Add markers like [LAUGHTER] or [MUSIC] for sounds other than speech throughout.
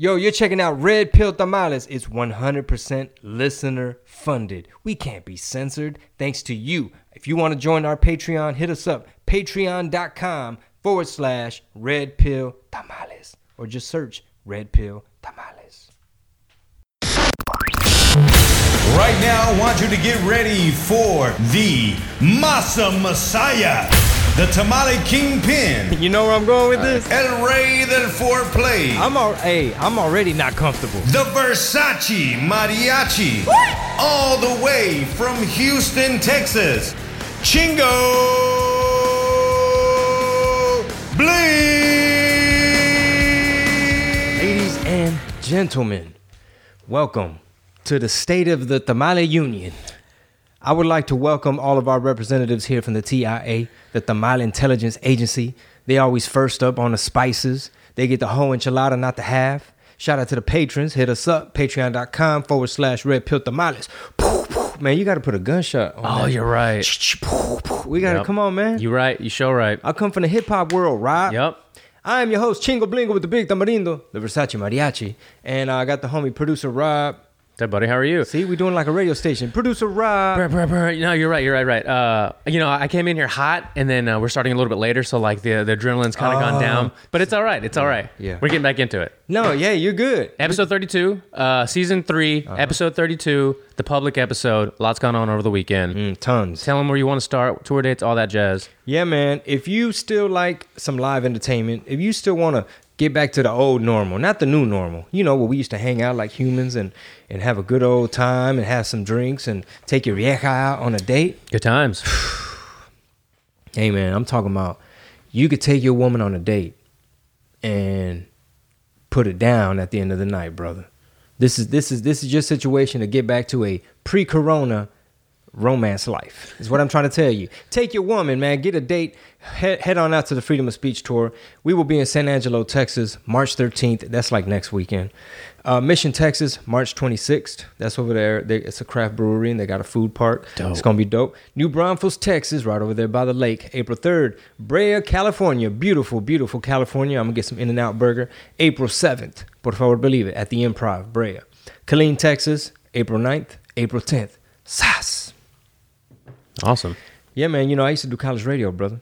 Yo, you're checking out Red Pill Tamales. It's 100% listener funded. We can't be censored thanks to you. If you want to join our Patreon, hit us up patreon.com forward slash Red Pill Tamales or just search Red Pill Tamales. Right now, I want you to get ready for the Masa Messiah, the Tamale Kingpin, [LAUGHS] You know where I'm going with this? El Rey del Foreplay, I'm al- hey, I'm already not comfortable. the Versace Mariachi, all the way from Houston, Texas, Chingo Bling. Ladies and gentlemen, welcome to the State of the Tamale Union. I would like to welcome all of our representatives here from the TIA, the Tamale Intelligence Agency. They always first up on the spices. They get the whole enchilada, not the half. Shout out to the patrons. Hit us up, patreon.com forward slash red pill tamales. Man, you got to put a gunshot on Oh, that. you're right. We got to, Yep. come on, man. You right. You show right. I come from the hip hop world, right? Yep. I am your host, Chingo Blingo with the Big Tamarindo, the Versace Mariachi. And I got the homie producer Rob. Hey, buddy, how are you? See, we're doing like a radio station. Producer Rob. Brr, brr, brr. No, you're right. You're right. Right. Uh, you know, I came in here hot, and then uh, we're starting a little bit later, so like the the adrenaline's kind of Oh. gone down. But it's all right. It's all right. Yeah. We're getting back into it. No, yeah, you're good. Episode 32, uh, season 3 Uh-huh. episode 32, the public episode. Lots gone on over the weekend. Mm, tons. Tell them where you want to start, tour dates, all that jazz. Yeah, man. If you still like some live entertainment, if you still want to get back to the old normal, not the new normal, you know, where we used to hang out like humans and, and have a good old time and have some drinks and take your vieja out on a date. Good times. [SIGHS] Hey, man, I'm talking about you could take your woman on a date and put it down at the end of the night, brother. This is this is this is your situation to get back to a pre-corona romance life. Is what I'm trying to tell you. Take your woman, man. Get a date. Head, head on out to the Freedom of Speech tour. We will be in San Angelo, Texas, March 13th. That's like next weekend. Uh, Mission, Texas, March 26th. That's over there. They, it's a craft brewery and they got a food park. Dope. It's gonna be dope. New Braunfels, Texas, right over there by the lake. April 3rd. Brea, California. Beautiful, beautiful California. I'm gonna get some In and Out Burger. April 7th. Por favor, believe it. At the Improv, Brea. Killeen, Texas. April 9th. April 10th. Sass. Awesome. Yeah, man. You know, I used to do college radio, brother.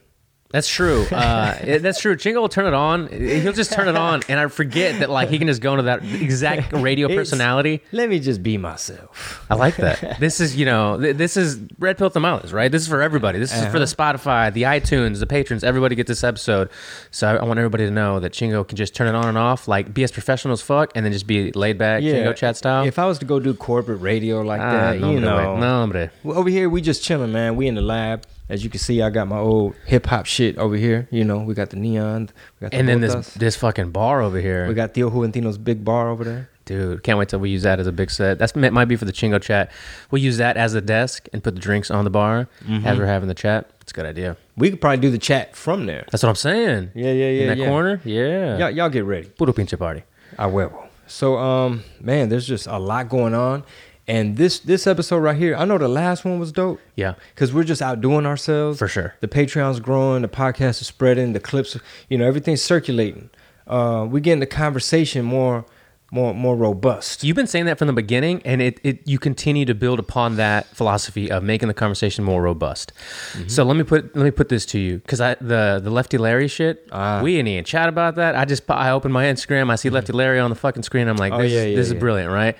That's true. Uh, [LAUGHS] it- that's true. Chingo will turn it on. He'll just turn it on, and I forget that like he can just go into that exact [LAUGHS] radio It's- personality. Let me just be myself. I like that. [LAUGHS] This is, you know, th- this is Red Pill Tamales, right? This is for everybody. This is for the Spotify, the iTunes, the patrons. Everybody gets this episode. So I, I want everybody to know that Chingo can just turn it on and off, like be as professional as fuck, and then just be laid back, yeah. Chingo chat style. If I was to go do corporate radio like Ah, that, no, you know, no, hombre. Over here we just chilling, man. We in the lab. As you can see, I got my old hip hop shit over here. You know, we got the neon. We got the And then this botas. this fucking bar over here. we got Theo Juventino's big bar over there. Dude, can't wait till we use that as a big set. That's might be for the Chingo chat. We'll use that as a desk and put the drinks on the bar Mm-hmm. as we're having the chat. It's a good idea. We could probably do the chat from there. That's what I'm saying. Yeah, yeah, yeah. In that yeah. corner, yeah. Y'all, y'all get ready. Puro pinche party. I will. So, um, man, there's just a lot going on, and this this episode right here, I know the last one was dope. Yeah. because we're just outdoing ourselves For sure. The Patreon's growing, the podcast is spreading, the clips, you know, everything's circulating. Uh, we're getting the conversation more, more, more robust. You've been saying that from the beginning, and it, it you continue to build upon that philosophy of making the conversation more robust. Mm-hmm. So let me put let me put this to you because I the the Lefty Larry shit. Ah. we didn't even chat about that. I just I open my Instagram, I see Lefty Larry on the fucking screen. I'm like, Mm-hmm. Oh, this, yeah, yeah, this yeah. is brilliant, right?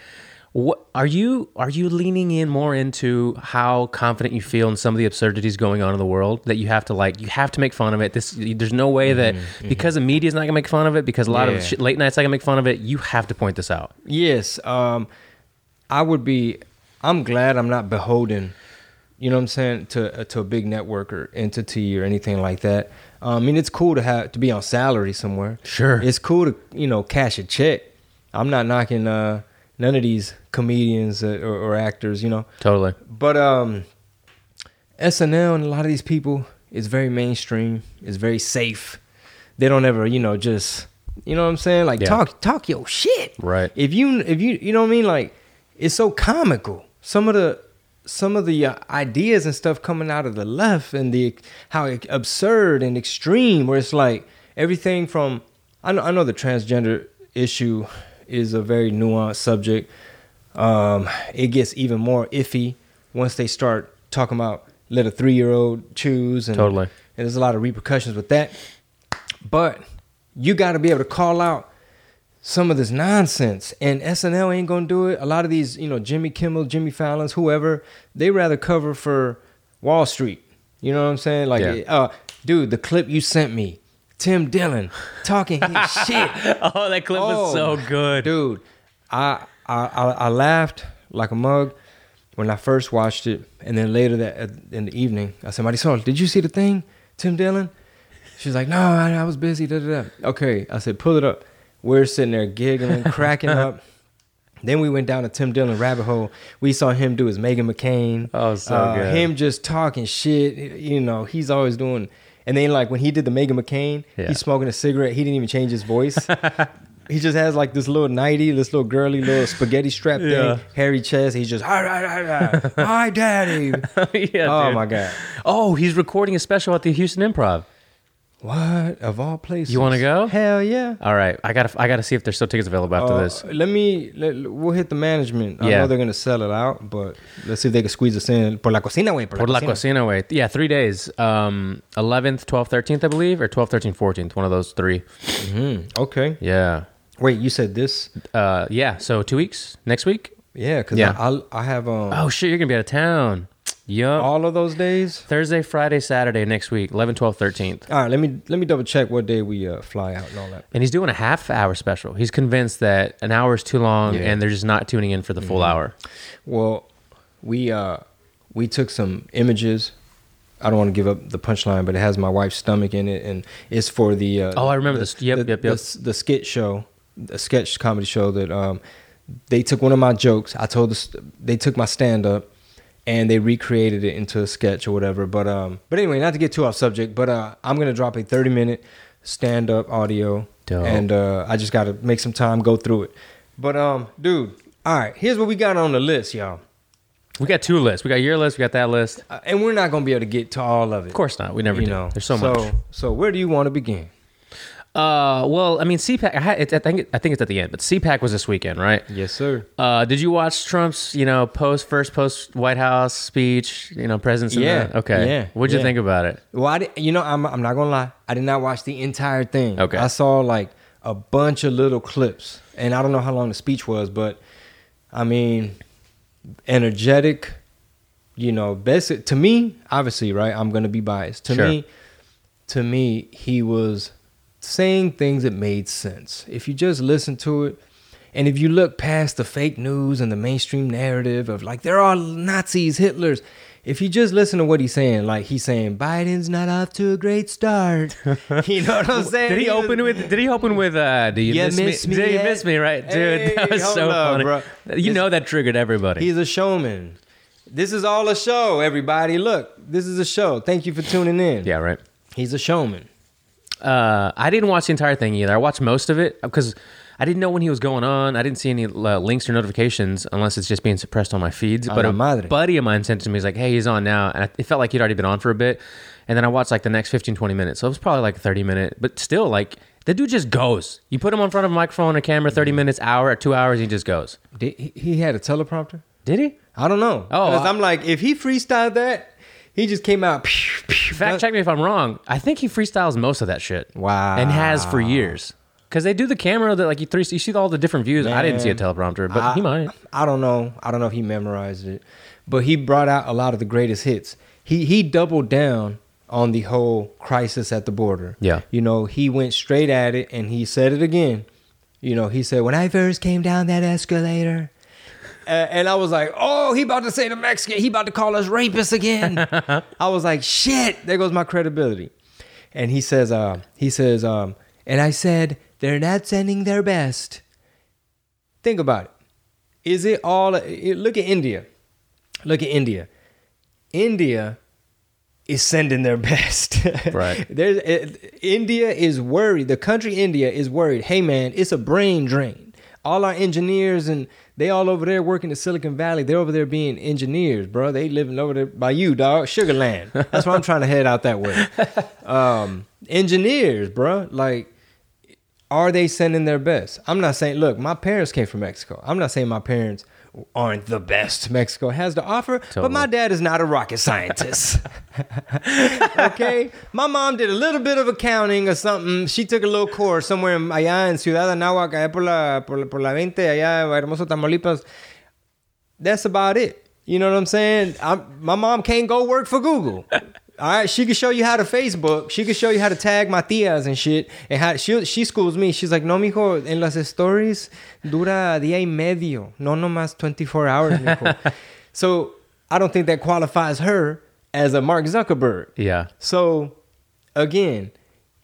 What are you are you leaning in more into how confident you feel in some of the absurdities going on in the world that you have to like you have to make fun of it? This there's no way that because the media is not gonna make fun of it because a lot Mm-hmm, Yeah. of late nights not gonna make fun of it. You have to point this out. Yes, um, I would be. I'm glad I'm not beholden. You know what I'm saying to uh, to a big network or entity or anything like that. Um, I mean, it's cool to have to be on salary somewhere. Sure. it's cool to you know cash a check. I'm not knocking uh, none of these comedians or, or actors. You know, Totally. but um, SNL and a lot of these people is very mainstream. It's very safe. They don't ever, you know, just you know what I'm saying, like Yeah. talk talk your shit. Right. If you if you you know what I mean, like it's so comical. Some of the some of the uh, ideas and stuff coming out of the left and the how absurd and extreme, where it's like everything from I know I know the transgender issue is a very nuanced subject. Um, it gets even more iffy once they start talking about let a three year old choose and Totally. and there's a lot of repercussions with that. But you got to be able to call out some of this nonsense, and SNL ain't gonna do it. A lot of these, you know, Jimmy Kimmel, Jimmy Fallon's, whoever, they rather cover for Wall Street. You know what I'm saying? Like, Yeah. uh, dude, the clip you sent me, Tim Dillon talking his [LAUGHS] shit. Oh, that clip was Oh, so good. dude. I, I I I laughed like a mug when I first watched it, and then later that uh, in the evening, I said, "Marisol, did you see the thing, Tim Dillon?" She's like, "No, I, I was busy." Da, da, da. Okay, I said, "Pull it up." We're sitting there giggling, [LAUGHS] cracking up. Then we went down a Tim Dillon rabbit hole. We saw him do his Meghan McCain. Oh, so Uh, good. Him just talking shit. You know, he's always doing. And then like when he did the Meghan McCain, Yeah. he's smoking a cigarette. He didn't even change his voice. [LAUGHS] he just has like this little nighty, this little girly little spaghetti strap Yeah. thing, hairy chest. He's just hi, hi, hi, hi, [LAUGHS] hi, daddy. [LAUGHS] yeah, oh dude. my god. Oh, he's recording a special at the Houston Improv. What of all places? You wanna go? Hell yeah. All right, I gotta I gotta see if there's still tickets available after Uh, this. Let me. Let, we'll hit the management. I Yeah. know they're gonna sell it out, but let's see if they can squeeze us in. Por la cocina, way. Por la cocina, way. Yeah, three days. Um, 11th, 12th, 13th, I believe, or 12th, 13th, 14th. One of those three. Mm-hmm. Okay. Yeah. Wait, you said this? Uh, yeah. So two weeks next week. Yeah, because Yeah. I, I I have um Oh shit, you're gonna be out of town. Yup. all of those days. Thursday, Friday, Saturday next week, 11, 12, 13th. All right, let me let me double check what day we uh, fly out and all that. And he's doing a half hour special. He's convinced that an hour is too long Yeah. Mm-hmm. and they're just not tuning in for the full hour. Well, we uh we took some images. I don't want to give up the punchline, but it has my wife's stomach in it, and it's for the. Uh, Oh, I remember the, this. Yep, the, yep, yep. s- The, skit show, the sketch comedy show that um, they took one of my jokes. I told this, they took my stand up, and they recreated it into a sketch or whatever. But um, but anyway, not to get too off subject, but uh, I'm gonna drop a 30 minute stand up audio, Dope. and uh, I just gotta make some time go through it. But um, dude, all right, here's what we got on the list, y'all. We got two lists. We got your list. We got that list. Uh, and we're not gonna be able to get to all of it. Of course not. We never you do. know. There's so, much. So where do you want to begin? Uh, well, I mean, CPAC. I, had, I think I think it's at the end, but CPAC was this weekend, right? Yes, sir. Uh, did you watch Trump's, you know, post first post White House speech, you know, presence? in Yeah, okay. yeah, What'd you yeah. think about it? Well, I did, you know, I'm I'm not gonna lie. I did not watch the entire thing. Okay. I saw like a bunch of little clips, and I don't know how long the speech was, but I mean, energetic. You know, best to me, obviously, right? I'm gonna be biased. To Sure. me, to me, he was saying things that made sense. If you just listen to it, and if you look past the fake news and the mainstream narrative of like there are Nazis, Hitlers, if you just listen to what he's saying, like he's saying Biden's not off to a great start. [LAUGHS] you know what I'm saying? Did he was- open with? Did he open with? uh Do you Yeah, miss, miss me? me Did you miss me? Right, dude. Hey, that was so up, funny. bro. You This- know that triggered everybody. He's a showman. This is all a show, everybody. Look, this is a show. Thank you for tuning in. yeah, right. He's a showman. Uh, I didn't watch the entire thing either. I watched most of it because I didn't know when he was going on. I didn't see any uh, links or notifications unless it's just being suppressed on my feeds. But a madre. buddy of mine sent to me. He's like, "Hey, he's on now," and it felt like he'd already been on for a bit. And then I watched like the next 15, 20 minutes. So it was probably like a 30 minute, but still, like the dude just goes. You put him in front of a microphone, a camera, 30 minutes, hour, or two hours, he just goes. Did, he, he had a teleprompter? Did he? I don't know. Oh, because I- I'm like, if he freestyled that, he just came out. [LAUGHS] pew, Fact that- check me if I'm wrong. I think he freestyles most of that shit. Wow. And has for years. Because they do the camera that like you three, you see all the different views. I didn't see a teleprompter, but I, he might. I don't know. I don't know if he memorized it, but he brought out a lot of the greatest hits. He he doubled down on the whole crisis at the border. Yeah. You know, he went straight at it and he said it again. You know, he said, "When I first came down that escalator." Uh, and I was like, "Oh, he about to say the Mexican. He about to call us rapists again." [LAUGHS] I was like, "Shit!" There goes my credibility. And he says, uh, "He says, um, and I said they're not sending their best." Think about it. Is it all? it- Look at India. Look at India. India is sending their [LAUGHS] best. Right. There's it, India is worried. The country India is worried. Hey man, it's a brain drain. All our engineers and they all over there working in Silicon Valley. They're over there being engineers, bro. They living over there by you, dog. Sugar Land. That's why I'm trying to head out that way. [LAUGHS] Um, engineers, bro. Like are they sending their best? I'm not saying, look, my parents came from Mexico. I'm not saying my parents aren't the best Mexico has to offer, but my dad is not a rocket scientist. [LAUGHS] okay? My mom did a little bit of accounting or something. She took a little course somewhere in, allá en Ciudad Anáhuac, allá por la, por, la- por la 20, allá en Hermoso Tamaulipas. That's about it. You know what I'm saying? I'm, my mom can't go work for Google. All right, she can show you how to Facebook. She can show you how to tag my tías and shit. And how she she schools me. She's like, no, mijo, en las stories dura día y medio, no nomás 24 hours, mijo. [LAUGHS] so I don't think that qualifies her as a Mark Zuckerberg. Yeah. So again,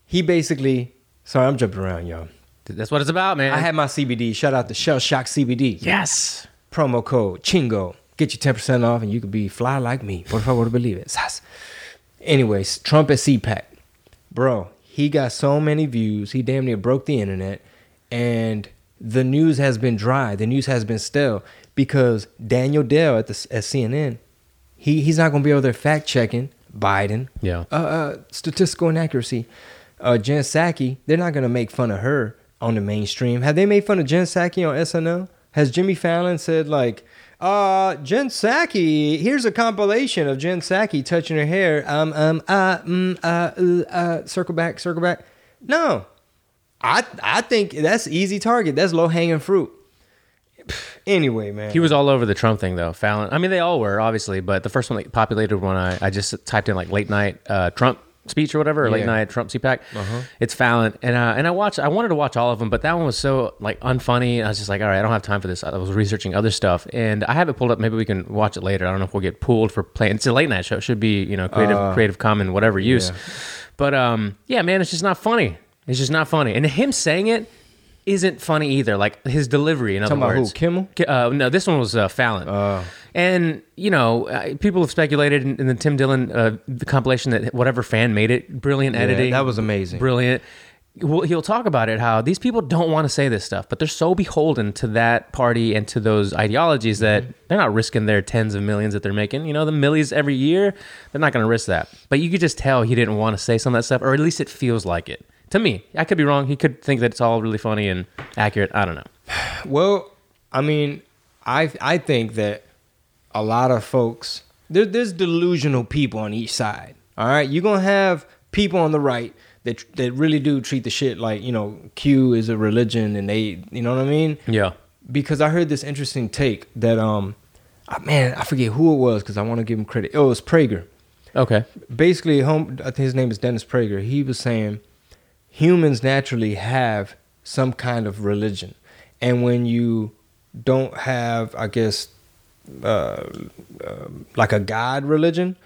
he basically. Sorry, I'm jumping around, y'all. That's what it's about, man. I had my CBD. Shout out to Shell Shock CBD yes. promo code Chingo. Get you 10% off and you could be fly like me. Por favor, believe it. Sas. Anyways, Trump at CPAC. Bro, he got so many views. He damn near broke the internet. And the news has been dry. The news has been stale because Daniel Dale at, the, at CNN, he, he's not going to be over there fact checking Biden. Yeah. Uh, uh, statistical inaccuracy. Uh, Jen Psaki, they're not going to make fun of her on the mainstream. Have they made fun of Jen Psaki on SNL? Has Jimmy Fallon said like, uh, Jen Psaki, here's a compilation of Jen Psaki touching her hair. Um, um, uh, mm, uh, uh, uh, circle back, circle back. No, I, I think that's easy target. That's low hanging fruit. [SIGHS] Anyway, man. He was all over the Trump thing, though. Fallon. I mean, they all were, obviously, but the first one that populated when I, I just typed in like late night uh, Trump speech or whatever, or late Yeah. night Trump CPAC. It's Fallon, and uh, and I watched. I wanted to watch all of them, but that one was so like unfunny. I was just like, all right, I don't have time for this. I was researching other stuff, and I have it pulled up. Maybe we can watch it later. I don't know if we'll get pulled for playing. It's a late night show. It should be you know creative Creative Common whatever use. yeah. But um, yeah, man, it's just not funny. It's just not funny, and him saying it. Isn't funny either. Like his delivery, in other Talking who, words. Kimmel? Uh, no, this one was uh, Fallon. And you know, people have speculated in, in the Tim Dillon uh, the compilation that whatever fan made it, brilliant editing. that was amazing. Brilliant. Well, he'll talk about it how these people don't want to say this stuff, but they're so beholden to that party and to those ideologies that Mm-hmm. they're not risking their tens of millions that they're making. You know, the millies every year, they're not going to risk that. But you could just tell he didn't want to say some of that stuff, or at least it feels like it. To me, I could be wrong. He could think that it's all really funny and accurate. I don't know. [SIGHS] Well, I mean, I I think that a lot of folks there, there's delusional people on each side. All right, you're gonna have people on the right that that really do treat the shit like you know Q is a religion and they you know what I mean. Yeah. Because I heard this interesting take that um, ah, man, I forget who it was because I want to give him credit. Oh, it was Prager Okay. basically home i think his name is dennis prager he was saying humans naturally have some kind of religion and when you don't have i guess uh, uh, like a god religion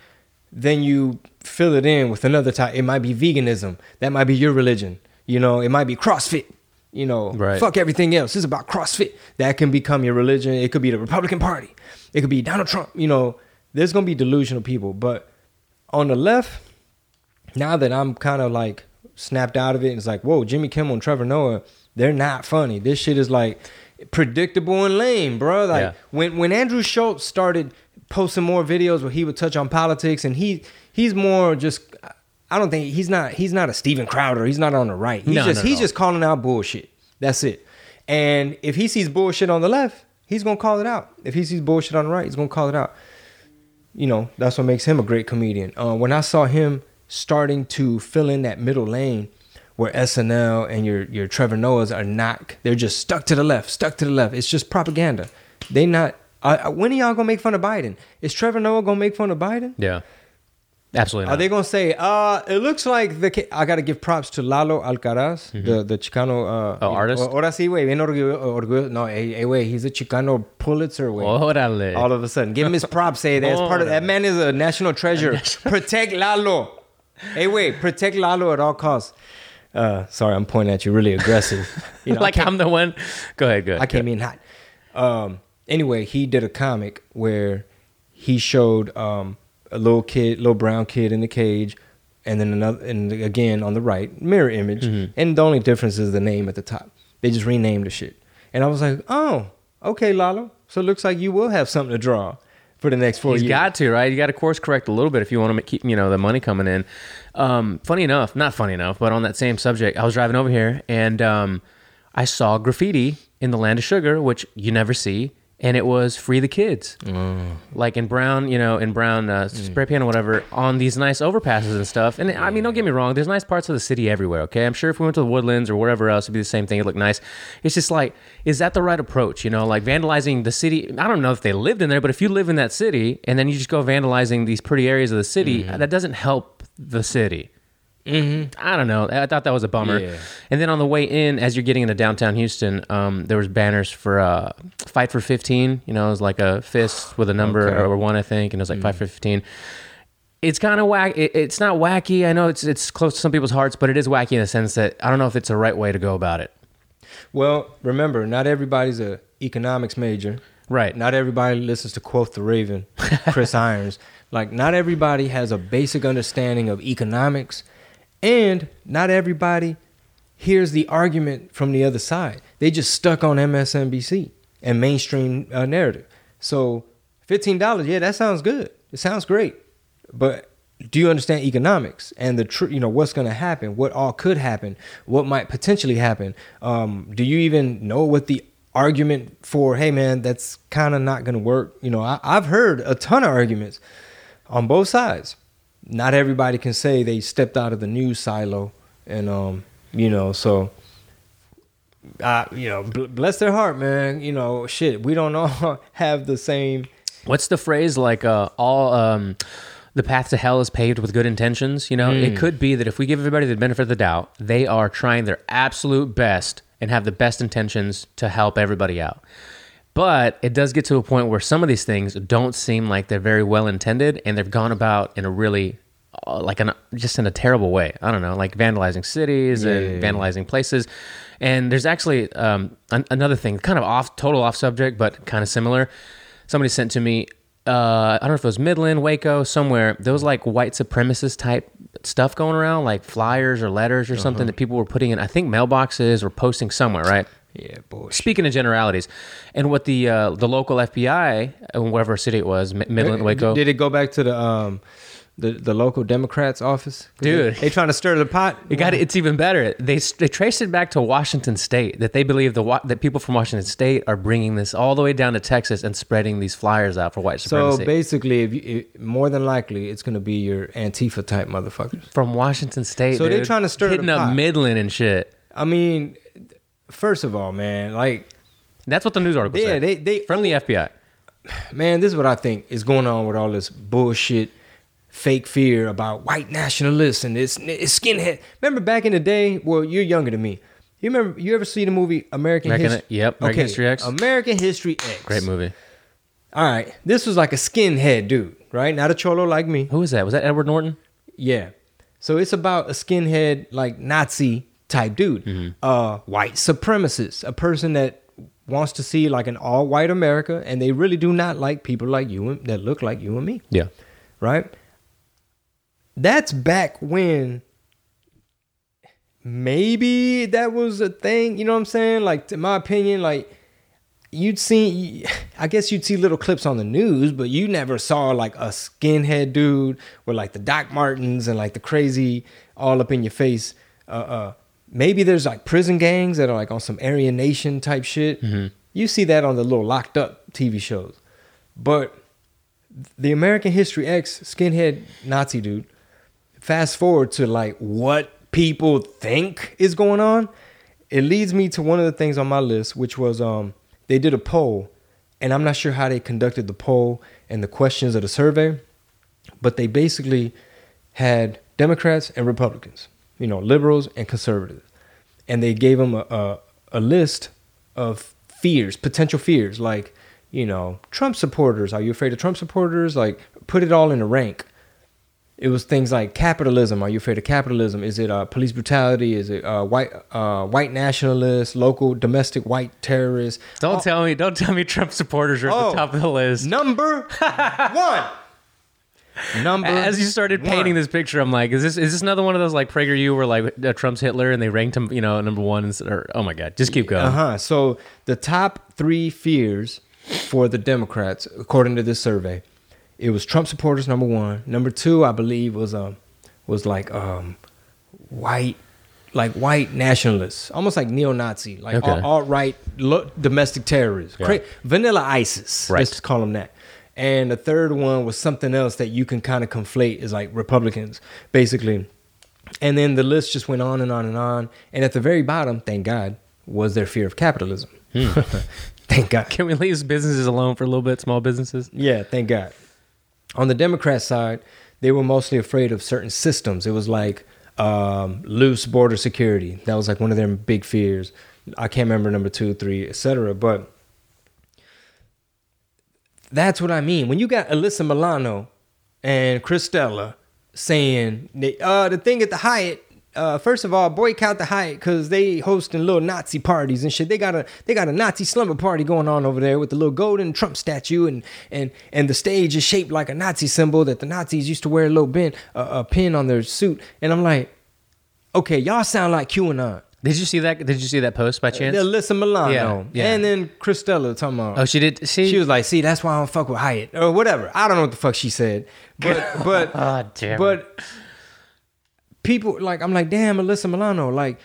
then you fill it in with another type. It might be veganism. That might be your religion. You know it might be crossfit. You know Right. fuck everything else. This is about crossfit. That can become your religion. It could be the republican party. It could be donald trump. You know there's gonna be delusional people. But on the left, now that I'm kind of like snapped out of it, it's like, whoa, Jimmy Kimmel and Trevor Noah, they're not funny. This shit is like predictable and lame, bro. Like Yeah. when when Andrew Schulz started posting more videos where he would touch on politics, and he he's more just. I don't think he's not he's not a Steven Crowder. He's not on the right. He's No, just no, he's no. just calling out bullshit. That's it. And if he sees bullshit on the left, he's gonna call it out. If he sees bullshit on the right, he's gonna call it out you know that's what makes him a great comedian. Uh, when I saw him starting to fill in that middle lane, where SNL and your your Trevor Noahs are not, they're just stuck to the left, stuck to the left. It's just propaganda. They not. When are y'all gonna make fun of Biden? Is Trevor Noah gonna make fun of Biden? Yeah. Absolutely. Are they gonna say, uh, it looks like the I gotta give props to Lalo Alcaraz, the the Chicano uh, Oh, artist? Ahora sí, güey, bien orgullo, orgullo. No, hey, hey, wait, he's a Chicano Pulitzer, way. Órale. All of a sudden, give him his props. Say that's part of that man is a national treasure. [LAUGHS] protect Lalo. Hey, wait, protect Lalo at all costs. Uh, sorry, I'm pointing at you, really aggressive. [LAUGHS] You know, like I'm the one. Go ahead. Go ahead. I came in hot. Um, anyway, he did a comic where he showed um, a little kid, little brown kid in the cage, and then another, and again on the right, mirror image. And the only difference is the name at the top. They just renamed the shit. And I was like, oh, okay, Lalo. So it looks like you will have something to draw. For the next four He's years. got to, right? You got to course correct a little bit if you want to keep, you know, the money coming in. Um, funny enough, not funny enough, but on that same subject, I was driving over here and um, I saw graffiti in the Land of Sugar, which you never see, and it was "Free the Kids," mm. like in brown, you know, in brown uh, mm. spray paint or whatever, on these nice overpasses and stuff. And I mean, don't get me wrong, there's nice parts of the city everywhere. Okay, I'm sure if we went to the Woodlands or wherever else, it'd be the same thing. It'd look nice. It's just like, is that the right approach? You know, like vandalizing the city. I don't know if they lived in there, but if you live in that city and then you just go vandalizing these pretty areas of the city, mm. that doesn't help the city. I don't know. I thought that was a bummer. Yeah. And then on the way in, as you're getting into downtown Houston, um, there was banners for uh, Fight for 15. You know, it was like a fist with a number Okay. or one, I think, and it was like Fight for 15. It's kind of whack. It, it's not wacky. I know it's it's close to some people's hearts, but it is wacky in the sense that I don't know if it's the right way to go about it. Well, remember, not everybody's a economics major. Right. Not everybody listens to Quoth the Raven, Chris [LAUGHS] Irons. Like, not everybody has a basic understanding of economics, and not everybody hears the argument from the other side. They just stuck on MSNBC and mainstream uh, narrative. So, fifteen dollars, yeah, that sounds good. It sounds great, but do you understand economics and the tr- you know what's going to happen what all could happen what might potentially happen um, do you even know what the argument for hey man that's kind of not going to work you know I, i've heard a ton of arguments on both sides not everybody can say they stepped out of the news silo and um you know so uh, you know bless their heart man you know shit we don't [LAUGHS] all have the same What's the phrase like? Uh, all um, the path to hell is paved with good intentions. You know, it could be that if we give everybody the benefit of the doubt, they are trying their absolute best and have the best intentions to help everybody out. But it does get to a point where some of these things don't seem like they're very well intended, and they've gone about in a really uh, like an just in a terrible way. I don't know, like vandalizing cities and Yeah. vandalizing places. And there's actually um, an- another thing, kind of off, total off subject, but kind of similar. Somebody sent to me. Uh, I don't know if it was Midland, Waco, somewhere. There was like white supremacist type stuff going around, like flyers or letters or something that people were putting in. I think mailboxes or posting somewhere, right? Yeah boy Speaking of generalities, and what the uh, the local FBI, in whatever city it was, Midland, Waco, Did it go back to the um the, the local Democrats office? Dude. they, they trying to stir the pot. It got it's even better. They they traced it back to Washington State. That they believe the that people from Washington State are bringing this all the way down to Texas and spreading these flyers out for white supremacy. So basically, if you, it, more than likely, it's gonna be your Antifa type motherfuckers. from Washington State. So they dude. trying to stir the hitting up pot. Midland and shit. I mean, first of all, man, like, That's what the news article said, yeah, said. they they from the FBI. man, this is what I think is going on with all this bullshit, fake fear about white nationalists and this, this skinhead. Remember back in the day? Well, you're younger than me. You remember? You ever see the movie American, American- History? yep, American History X. American History X. Great movie. All right, this was like a skinhead dude, right? Not a cholo like me. Who was that? Was that Edward Norton? Yeah. So it's about a skinhead, like Nazi type dude, uh, white supremacist, a person that wants to see like an all white America, and they really do not like people like you and that look like you and me, Yeah. right? That's back when maybe that was a thing, you know what I'm saying? Like, in my opinion, like, you'd see [LAUGHS] i guess you'd see little clips on the news but you never saw like a skinhead dude with like the doc martens and like the crazy all up in your face uh uh maybe there's like prison gangs that are like on some aryan nation type shit. You see that on the little locked up tv shows. But the american history x skinhead nazi dude fast forward to like what people think is going on it leads me to one of the things on my list which was um they did a poll and i'm not sure how they conducted the poll and the questions of the survey but they basically had democrats and republicans you know liberals and conservatives and they gave them a, a, a list of fears potential fears like you know trump supporters are you afraid of trump supporters like put it all in a rank it was things like capitalism. Are you afraid of capitalism? Is it uh, police brutality? Is it uh, white uh, white nationalists, local domestic white terrorists? Don't tell me. Don't tell me Trump supporters are at Oh. the top of the list. Number [LAUGHS] one. Number As you started one. painting this picture, I'm like, is this is this another one of those like PragerU where like uh, Trump's Hitler and they ranked him, you know, number one? Or oh my god, just keep going. Uh huh. So the top three fears for the Democrats, according to this survey. It was Trump supporters number one. Number two, I believe, was um was like um white like white nationalists, almost like neo-Nazi, like Okay. alt right domestic terrorists, Yeah. Vanilla ISIS. Right. Let's just call them that. And the third one was something else that you can kind of conflate is like Republicans, basically. And then the list just went on and on and on. And at the very bottom, thank God, was their fear of capitalism. Hmm. [LAUGHS] thank God. Can we leave businesses alone for a little bit? Small businesses. Yeah, thank God. On the Democrat side, they were mostly afraid of certain systems. It was like um, loose border security. That was like one of their big fears. I can't remember number two, three, etc. But that's what I mean. When you got Alyssa Milano and Christella saying, uh, the thing at the Hyatt, uh, first of all, boycott the Hyatt because they hosting little Nazi parties and shit. They got a they got a Nazi slumber party going on over there with the little golden Trump statue and and and the stage is shaped like a Nazi symbol that the Nazis used to wear a little pin uh, a pin on their suit. And I'm like, okay, y'all sound like QAnon. Did you see that? Did you see that post by chance? Alyssa Milano. Yeah, yeah. And then Christella talking about Oh, she did. See, she was like, "See, that's why I don't fuck with Hyatt or whatever." I don't know what the fuck she said, but [LAUGHS] but Ah, damn but people like I'm like, damn, Alyssa Milano, like.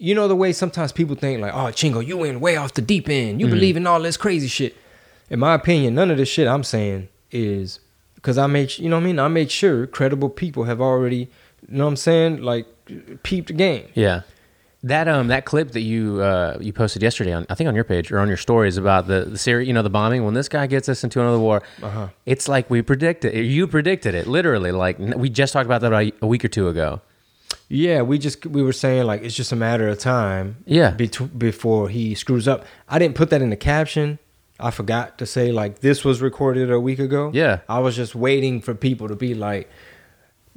You know the way sometimes people think like, "Oh, Chingo, you went way off the deep end. You Mm-hmm. believe in all this crazy shit." In my opinion, none of this shit I'm saying is because I made you know what I mean. I made sure credible people have already, you know what I'm saying, like peeped the game. Yeah. That um that clip that you uh you posted yesterday on I think on your page or on your stories about the the Syria you know the bombing when this guy gets us into another war Uh-huh. it's like we predicted you predicted it literally like we just talked about that about a week or two ago Yeah, we just we were saying like it's just a matter of time. Yeah. bet- before he screws up. I didn't put that in the caption. I forgot to say like this was recorded a week ago. Yeah. I was just waiting for people to be like,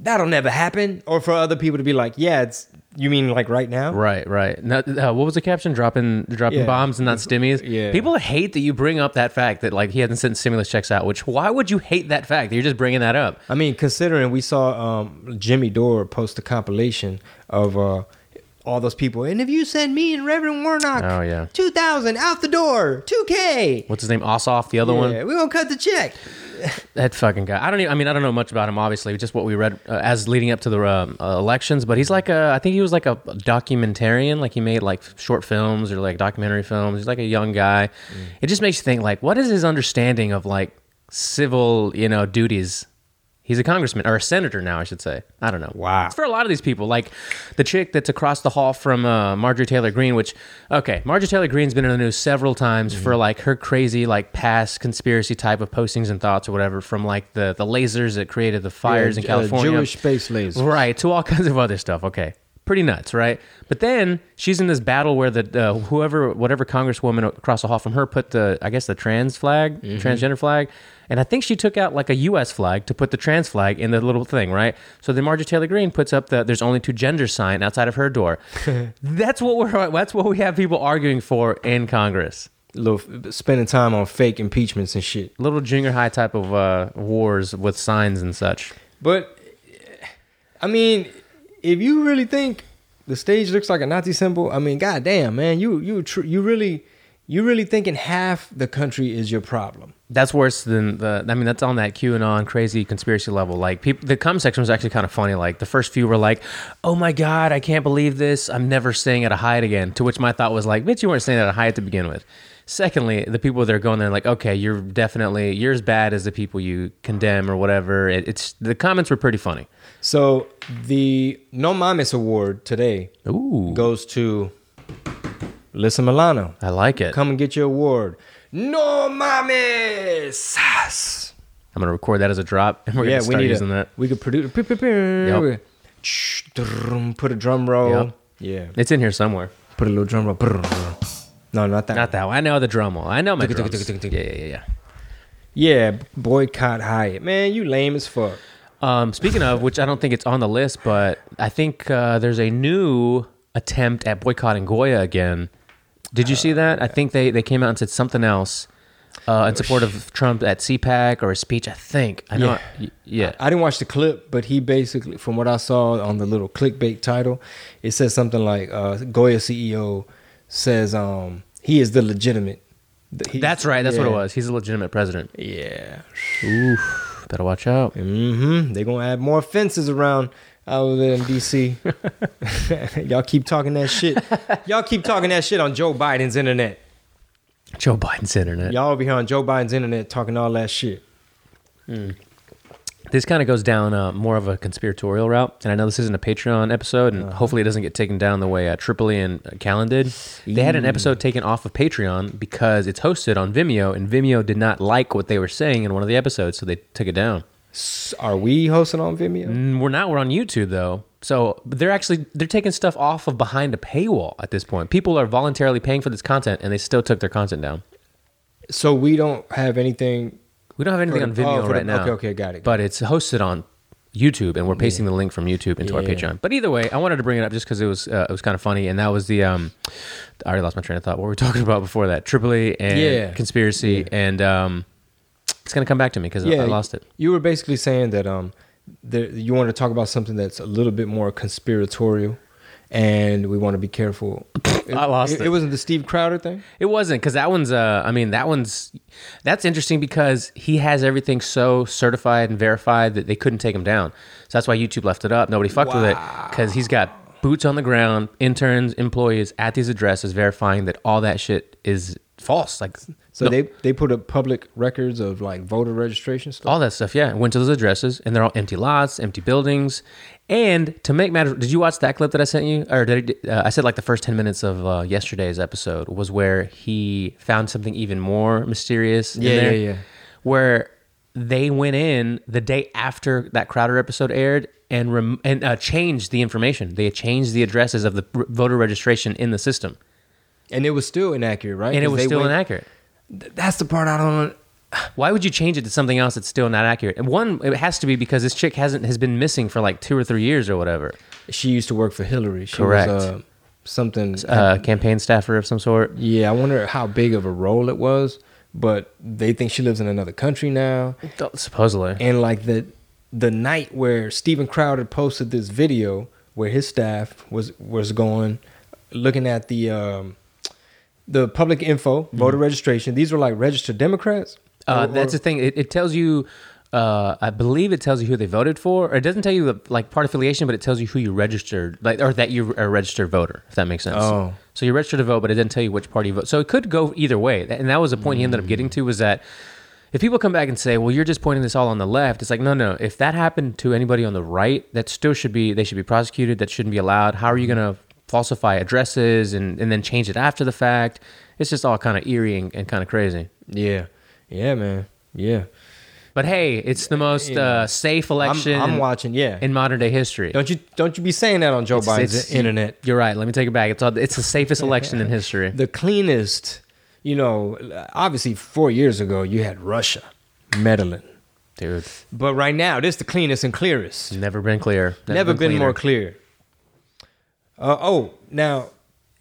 "That'll never happen," or for other people to be like, "Yeah, it's." You mean like right now? right right now, uh, what was the caption dropping dropping Yeah. bombs and not stimmies Yeah. people hate that you bring up that fact that like he hasn't sent stimulus checks out which why would you hate that fact that you're just bringing that up I mean, considering we saw um, Jimmy Dore post a compilation of uh, all those people, and if you send me and Reverend Warnock, Oh, yeah. two thousand out the door, two K. what's his name Ossoff the other one Yeah, we gonna cut the check. [LAUGHS] That fucking guy. I don't. Even, I mean, I don't know much about him. Obviously, just what we read uh, as leading up to the um, uh, elections. But he's like a. I think he was like a documentarian. Like he made like short films or like documentary films. He's like a young guy. It just makes you think like, what is his understanding of like civil, you know, duties? He's a congressman or a senator now, I should say. I don't know. Wow. It's for a lot of these people, like the chick that's across the hall from uh, Marjorie Taylor Greene. Which, okay, Marjorie Taylor Greene's been in the news several times Mm-hmm. for like her crazy, like past conspiracy type of postings and thoughts or whatever, from like the the lasers that created the fires in uh, California, Jewish space lasers, right, to all kinds of other stuff. Okay, pretty nuts, right? But then she's in this battle where the uh, whoever, whatever congresswoman across the hall from her put the, I guess the trans flag, Mm-hmm. transgender flag, and I think she took out like a U.S. flag to put the trans flag in the little thing, right? So then Marjorie Taylor Greene puts up the "There's only two genders" sign outside of her door. [LAUGHS] that's what we're. That's what we have people arguing for in Congress. little spending time on fake impeachments and shit. Little junior high type of uh, wars with signs and such. But I mean, if you really think the stage looks like a Nazi symbol, I mean, goddamn, man, you you tr- you really you really thinking half the country is your problem. That's worse than the. I mean, that's on that QAnon crazy conspiracy level. Like, people, the comment section was actually kind of funny. Like, the first few were like, "Oh my god, I can't believe this. I'm never staying at a Hyatt again." To which my thought was like, "Bitch, you weren't staying at a Hyatt to begin with." Secondly, the people that are going there like, "Okay, you're definitely you're as bad as the people you condemn or whatever." It, it's the comments were pretty funny. So the No Mames Award today Ooh, goes to Lisa Milano. I like it. Come and get your award. No Mames. I'm gonna record that as a drop, and we're yeah, gonna we start need using a, that. We could produce. Put a drum roll. Yep. Yeah. It's in here somewhere. Put a little drum roll. No, not that. Not that one. I know the drum roll. I know my drums. Yeah, yeah, yeah. Yeah, boycott Hyatt. Man, you lame as fuck. Um, speaking of which, I don't think it's on the list, but I think uh, there's a new attempt at boycotting Goya again. Did you see that? I think they, they came out and said something else uh, in support of Trump at CPAC or a speech. I think. I know. Yeah. y- Yeah. I didn't watch the clip, but he basically, from what I saw on the little clickbait title, it says something like uh, Goya CEO says um, he is the legitimate he's- That's right. That's what it was. He's a legitimate president. Yeah. Oof. Better watch out. Mm-hmm. They're gonna add more fences around out there in DC. Y'all keep talking that shit. Y'all keep talking that shit on Joe Biden's internet. Joe Biden's internet. Y'all over here on Joe Biden's internet talking all that shit. This kind of goes down uh, more of a conspiratorial route, and I know this isn't a Patreon episode, Uh-huh. and hopefully it doesn't get taken down the way uh, Tripoli and uh, Callan did. They had an episode taken off of Patreon because it's hosted on Vimeo, and Vimeo did not like what they were saying in one of the episodes, so they took it down. S- Are we hosting on Vimeo? Mm, We're not. We're on YouTube though, so they're actually they're taking stuff off of behind a paywall at this point. People are voluntarily paying for this content, and they still took their content down. So we don't have anything. We don't have anything on Vimeo oh, for the- right now. okay, okay, got it. But it's hosted on YouTube, and we're pasting the link from YouTube into our Patreon. But either way, I wanted to bring it up just because it was uh, it was kind of funny, and that was the um, I already lost my train of thought. What were we [LAUGHS] talking about before that? Tripoli and Yeah. conspiracy, and um, it's gonna come back to me because I lost it. You were basically saying that um, there, you want to talk about something that's a little bit more conspiratorial, and we want to be careful. [LAUGHS] I lost it. it. It wasn't the Steve Crowder thing. It wasn't because that one's. Uh, I mean, that one's. That's interesting because he has everything so certified and verified that they couldn't take him down. So that's why YouTube left it up. Nobody fucked with it because he's got boots on the ground, interns, employees at these addresses verifying that all that shit is false. Like So no- they they put up public records of like voter registration stuff. all that stuff. Yeah, went to those addresses and they're all empty lots, empty buildings. And to make matters, did you watch that clip that I sent you? Or did I, uh, I said like the first ten minutes of uh, yesterday's episode was where he found something even more mysterious. in Yeah, there, yeah, yeah. Where they went in the day after that Crowder episode aired and rem- and uh, changed the information. They changed the addresses of the voter registration in the system, and it was still inaccurate, right? and it was still went- inaccurate. Th- That's the part I don't. [SIGHS] Why would you change it to something else that's still not accurate? And one, it has to be because this chick hasn't has been missing for like two or three years or whatever. She used to work for Hillary. She Correct. Was, uh, something. Uh, campaign staffer of some sort. yeah, I wonder how big of a role it was. But they think she lives in another country now. Supposedly. and like the the night where Steven Crowder posted this video where his staff was was going looking at the um the public info voter registration these were like registered democrats Uh, Or- that's or- the thing. It, it tells you, uh, I believe it tells you who they voted for. Or it doesn't tell you the like part affiliation, but it tells you who you registered, like or that you're a registered voter. If that makes sense. Oh. So you registered to vote, but it didn't tell you which party you vote. So it could go either way. And that was the point he ended up getting to was that if people come back and say, "Well, you're just pointing this all on the left," it's like, no, no. If that happened to anybody on the right, that still should be they should be prosecuted. That shouldn't be allowed. How are you going to falsify addresses and, and then change it after the fact? It's just all kind of eerie and, and kind of crazy. yeah yeah man yeah But hey, it's the most uh, safe I'm, election I'm watching yeah in modern day history. don't you don't you be saying that on joe It's- biden's it's- internet You're right. Let me take it back. It's all, it's the safest election in history. [LAUGHS] the cleanest you know obviously four years ago you had russia meddling Dude, but right now this is the cleanest and clearest never been clear. Never, been, more clear. Uh, oh, now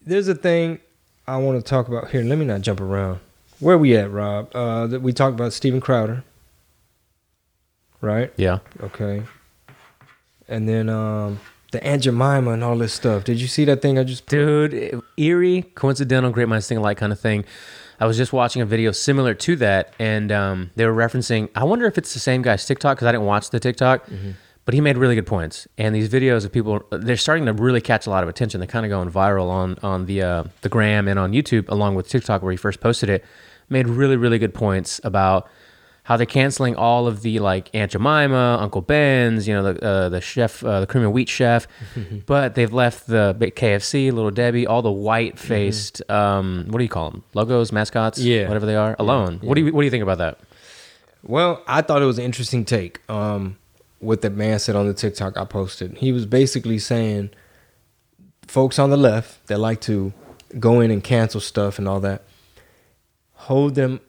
there's a thing I want to talk about here. Let me not jump around. Where we at, Rob? Uh, that we talked about Steven Crowder, right? Yeah. Okay. And then um, the Aunt Jemima and all this stuff. Did you see that thing I just? Dude, eerie, coincidental, great minds think alike kind of thing. I was just watching a video similar to that, and um, they were referencing. I wonder if it's the same guy's TikTok because I didn't watch the TikTok, but he made really good points. And these videos of people, they're starting to really catch a lot of attention. They're kind of going viral on on the uh, the gram and on YouTube, along with TikTok, where he first posted it. Made really really good points about how they're canceling all of the like Aunt Jemima, Uncle Ben's, you know, the uh, the chef, uh, the cream and wheat chef, [LAUGHS] but they've left the big KFC, Little Debbie, all the white faced, um, what do you call them? Logos, mascots, Yeah. whatever they are, alone. What do you what do you think about that? Well, I thought it was an interesting take. Um, what that man said on the TikTok I posted. He was basically saying, folks on the left that like to go in and cancel stuff and all that, hold them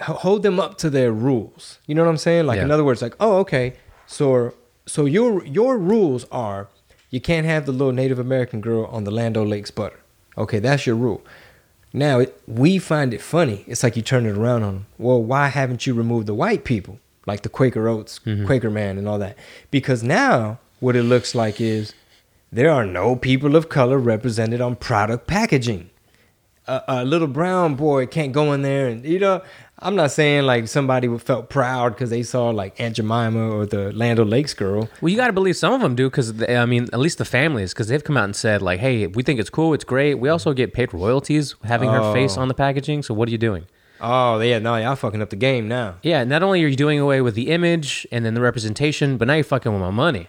hold them up to their rules. You know what I'm saying? Like in other words, like, oh, okay, so so your your rules are you can't have the little Native American girl on the Land Lakes butter. Okay, that's your rule. Now it, we find it funny. It's like you turn it around on them. Well, why haven't you removed the white people, like the Quaker Oats, mm-hmm. Quaker Man, and all that? Because now what it looks like is there are no people of color represented on product packaging. a, a little brown boy can't go in there and you know. I'm not saying like somebody would felt proud because they saw like Aunt Jemima or the Land O'Lakes girl. Well, you got to believe some of them do because I mean, at least the families, because they've come out and said like, "Hey, we think it's cool, it's great. We also get paid royalties having her face Oh. on the packaging. So what are you doing?" Oh yeah, no, y'all fucking up the game now. Yeah, not only are you doing away with the image and then the representation, but now you're fucking with my money.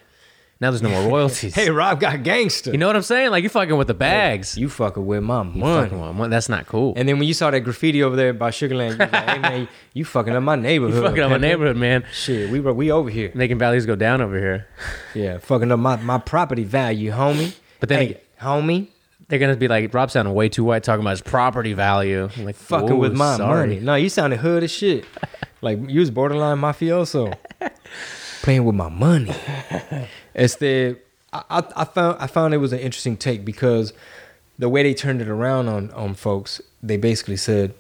Now there's no more [LAUGHS] royalties. Hey, Rob got gangster. you know what I'm saying? Like you're fucking with the bags. you fucking with my You money. fucking with my money. That's not cool. And then when you saw that graffiti over there by Sugar Land, you like, hey man, [LAUGHS] you fucking up my neighborhood. you fucking up my neighborhood, man. Shit, we we over here. Making values go down over here. Yeah, fucking up my, my property value, homie. But then hey, again- homie, They're gonna be like, Rob sounding way too white talking about his property value. I'm like, fucking with my sorry." money. No, you sounded hood as shit. [LAUGHS] like you was borderline mafioso. [LAUGHS] Playing with my money. It's the I, I, I found I found it was an interesting take because the way they turned it around on on folks, they basically said,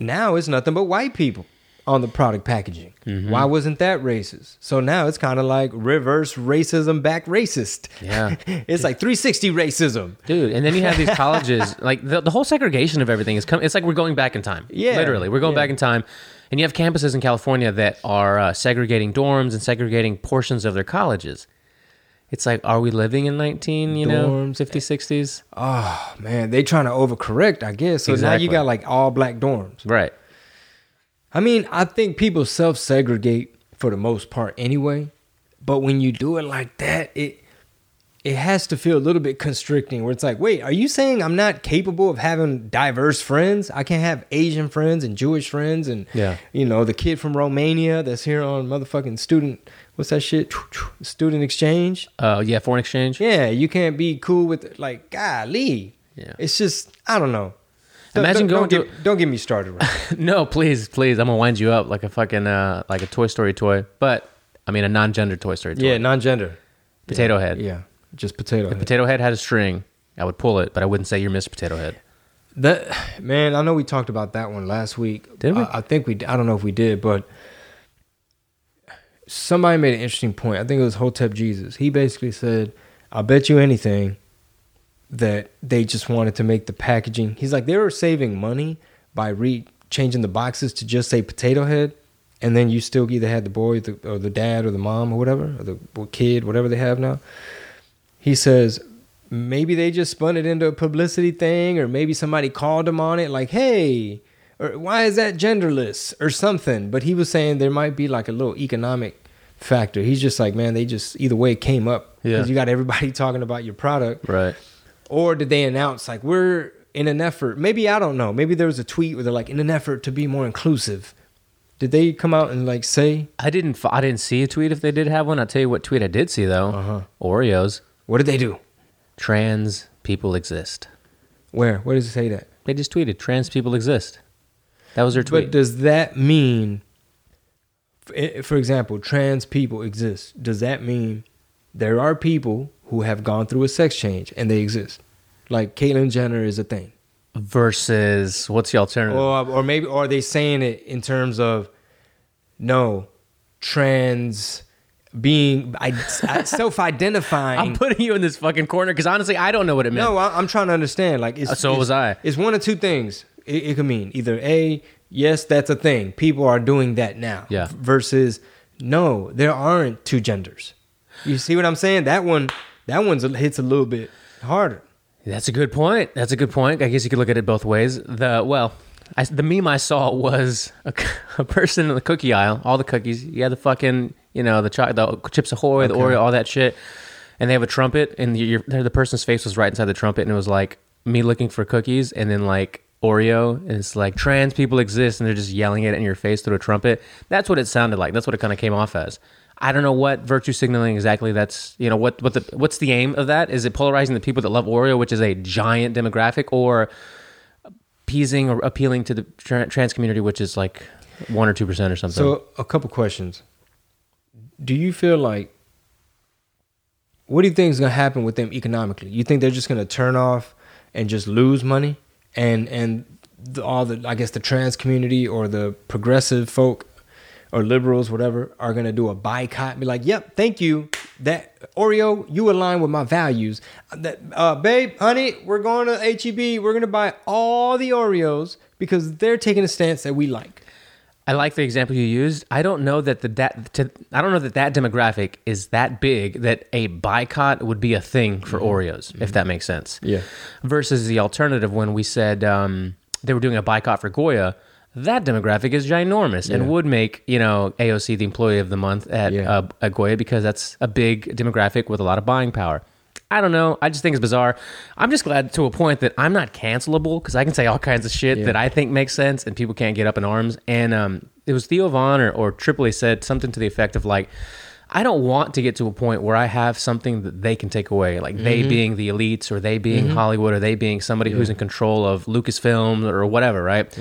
now it's nothing but white people on the product packaging. Mm-hmm. Why wasn't that racist? So now it's kind of like reverse racism back racist. Yeah. [LAUGHS] it's like 360 racism. Dude, and then you have these [LAUGHS] colleges, like the, the whole segregation of everything is coming. It's like we're going back in time. Yeah, literally, we're going yeah. back in time. And you have campuses in California that are uh, segregating dorms and segregating portions of their colleges. It's like, are we living in 19, you know, Dorms. 50s, 60s? Oh man, they trying to overcorrect, I guess. So now you got like all black dorms. Right. I mean, I think people self segregate for the most part anyway. But when you do it like that, it it has to feel a little bit constricting where it's like, wait, are you saying I'm not capable of having diverse friends? I can't have Asian friends and Jewish friends and Yeah. you know, the kid from Romania that's here on motherfucking student what's that shit? Student exchange. Uh, yeah, foreign exchange. Yeah, you can't be cool with like golly. Yeah. It's just I don't know. Don't- Imagine don't, going don't to- get, don't get me started. Right? [LAUGHS] no, please, please. I'm gonna wind you up like a fucking uh, like a Toy Story toy, but I mean a non-gender Toy Story toy. yeah, non-gender. Potato yeah. Head. Yeah, just potato head. Potato Head had a string. I would pull it, but I wouldn't say you're Mr. Potato Head. That man, I know we talked about that one last week. Did we? I, I think we. I don't know if we did, but somebody made an interesting point. I think it was Hotep Jesus. He basically said, "I'll bet you anything that they just wanted to make the packaging." He's like, they were saving money by re changing the boxes to just say Potato Head, and then you still either had the boy the, or the dad or the mom or whatever or the kid, whatever they have now. He says maybe they just spun it into a publicity thing, or maybe somebody called him on it, like, hey, or why is that genderless or something? But he was saying there might be like a little economic factor. He's just like, man, they just either way it came up Yeah. because you got everybody [LAUGHS] talking about your product, Right. Or did they announce like we're in an effort? Maybe I don't know. Maybe there was a tweet where they're like in an effort to be more inclusive. Did they come out and like say I didn't. f- I didn't see a tweet if they did have one. I'll tell you what tweet I did see though. Uh-huh. Oreos. what did they do? Trans people exist. Where? Where does it say that? They just tweeted trans people exist. That was their tweet. But does that mean, for example, trans people exist? Does that mean there are people who have gone through a sex change and they exist? Like Caitlyn Jenner is a thing, Versus what's the alternative? or or maybe or are they saying it in terms of no trans being [LAUGHS] self-identifying? I'm putting you in this fucking corner because honestly, I don't know what it meant. No, I, I'm trying to understand. Like, it's, so it's- was I. It's one of two things. It, it could mean either a yes, that's a thing. People are doing that now. Yeah. Versus no, there aren't two genders. You see what I'm saying? That one, that one's a, hits a little bit harder. That's a good point. That's a good point. I guess you could look at it both ways. The well, I, the meme I saw was a, [LAUGHS] a person in the cookie aisle, all the cookies. You had the fucking, you know, the, cho- the Chips Ahoy, the Oreo, all that shit, and they have a trumpet, and your, the person's face was right inside the trumpet, and it was like me looking for cookies, and then like Oreo, and it's like trans people exist, and they're just yelling it in your face through a trumpet. That's what it sounded like. That's what it kind of came off as. I don't know what virtue signaling exactly. That's you know what what the what's the aim of that? Is it polarizing the people that love Oreo, which is a giant demographic, or appeasing or appealing to the tra- trans community, which is like one or two percent or something? So, a couple questions. Do you feel like what do you think is going to happen with them economically? You think they're just going to turn off and just lose money, and and the, all the I guess the trans community or the progressive folk or liberals, whatever, are going to do a boycott and be like, "Yep, thank you, that Oreo, you align with my values. That uh, babe, honey, we're going to HEB. We're gonna buy all the Oreos because they're taking a stance that we like. I like the example you used. I don't know that the that to, I don't know that that demographic is that big that a boycott would be a thing for Oreos, if that makes sense. Yeah. Versus the alternative when we said um, they were doing a boycott for Goya, that demographic is ginormous and would make you know AOC the employee of the month at Yeah. uh, at Goya because that's a big demographic with a lot of buying power. I don't know. I just think it's bizarre. I'm just glad to a point that I'm not cancelable because I can say all kinds of shit Yeah. that I think makes sense and people can't get up in arms. And um, it was Theo Von or, or Tripoli said something to the effect of like, I don't want to get to a point where I have something that they can take away, like they being the elites or they being Hollywood or they being somebody who's in control of Lucasfilm or whatever, right?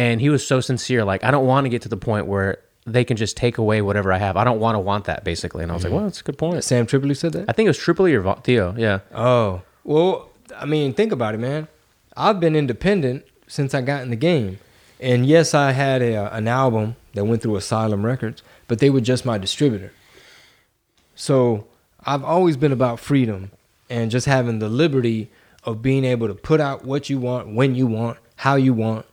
And he was so sincere, like, I don't want to get to the point where they can just take away whatever I have. I don't want to want that, basically. And I was like, mm-hmm. well, that's a good point. Sam Tripoli said that. I think it was Tripoli or Theo, yeah. Oh, well, I mean, think about it, man. I've been independent since I got in the game. And yes, I had a, uh, an album that went through Asylum Records, but they were just my distributor. So I've always been about freedom and just having the liberty of being able to put out what you want, when you want, how you want.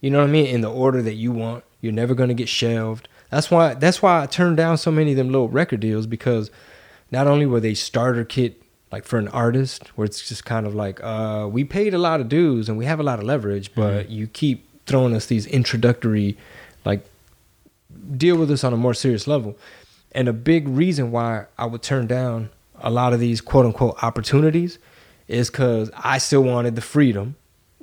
You know what I mean? In the order that you want. You're never gonna get shelved. That's why that's why I turned down so many of them little record deals because not only were they starter kit like for an artist where it's just kind of like uh, we paid a lot of dues and we have a lot of leverage but you keep throwing us these introductory like deal with us on a more serious level and a big reason why i would turn down a lot of these quote unquote opportunities is because i still wanted the freedom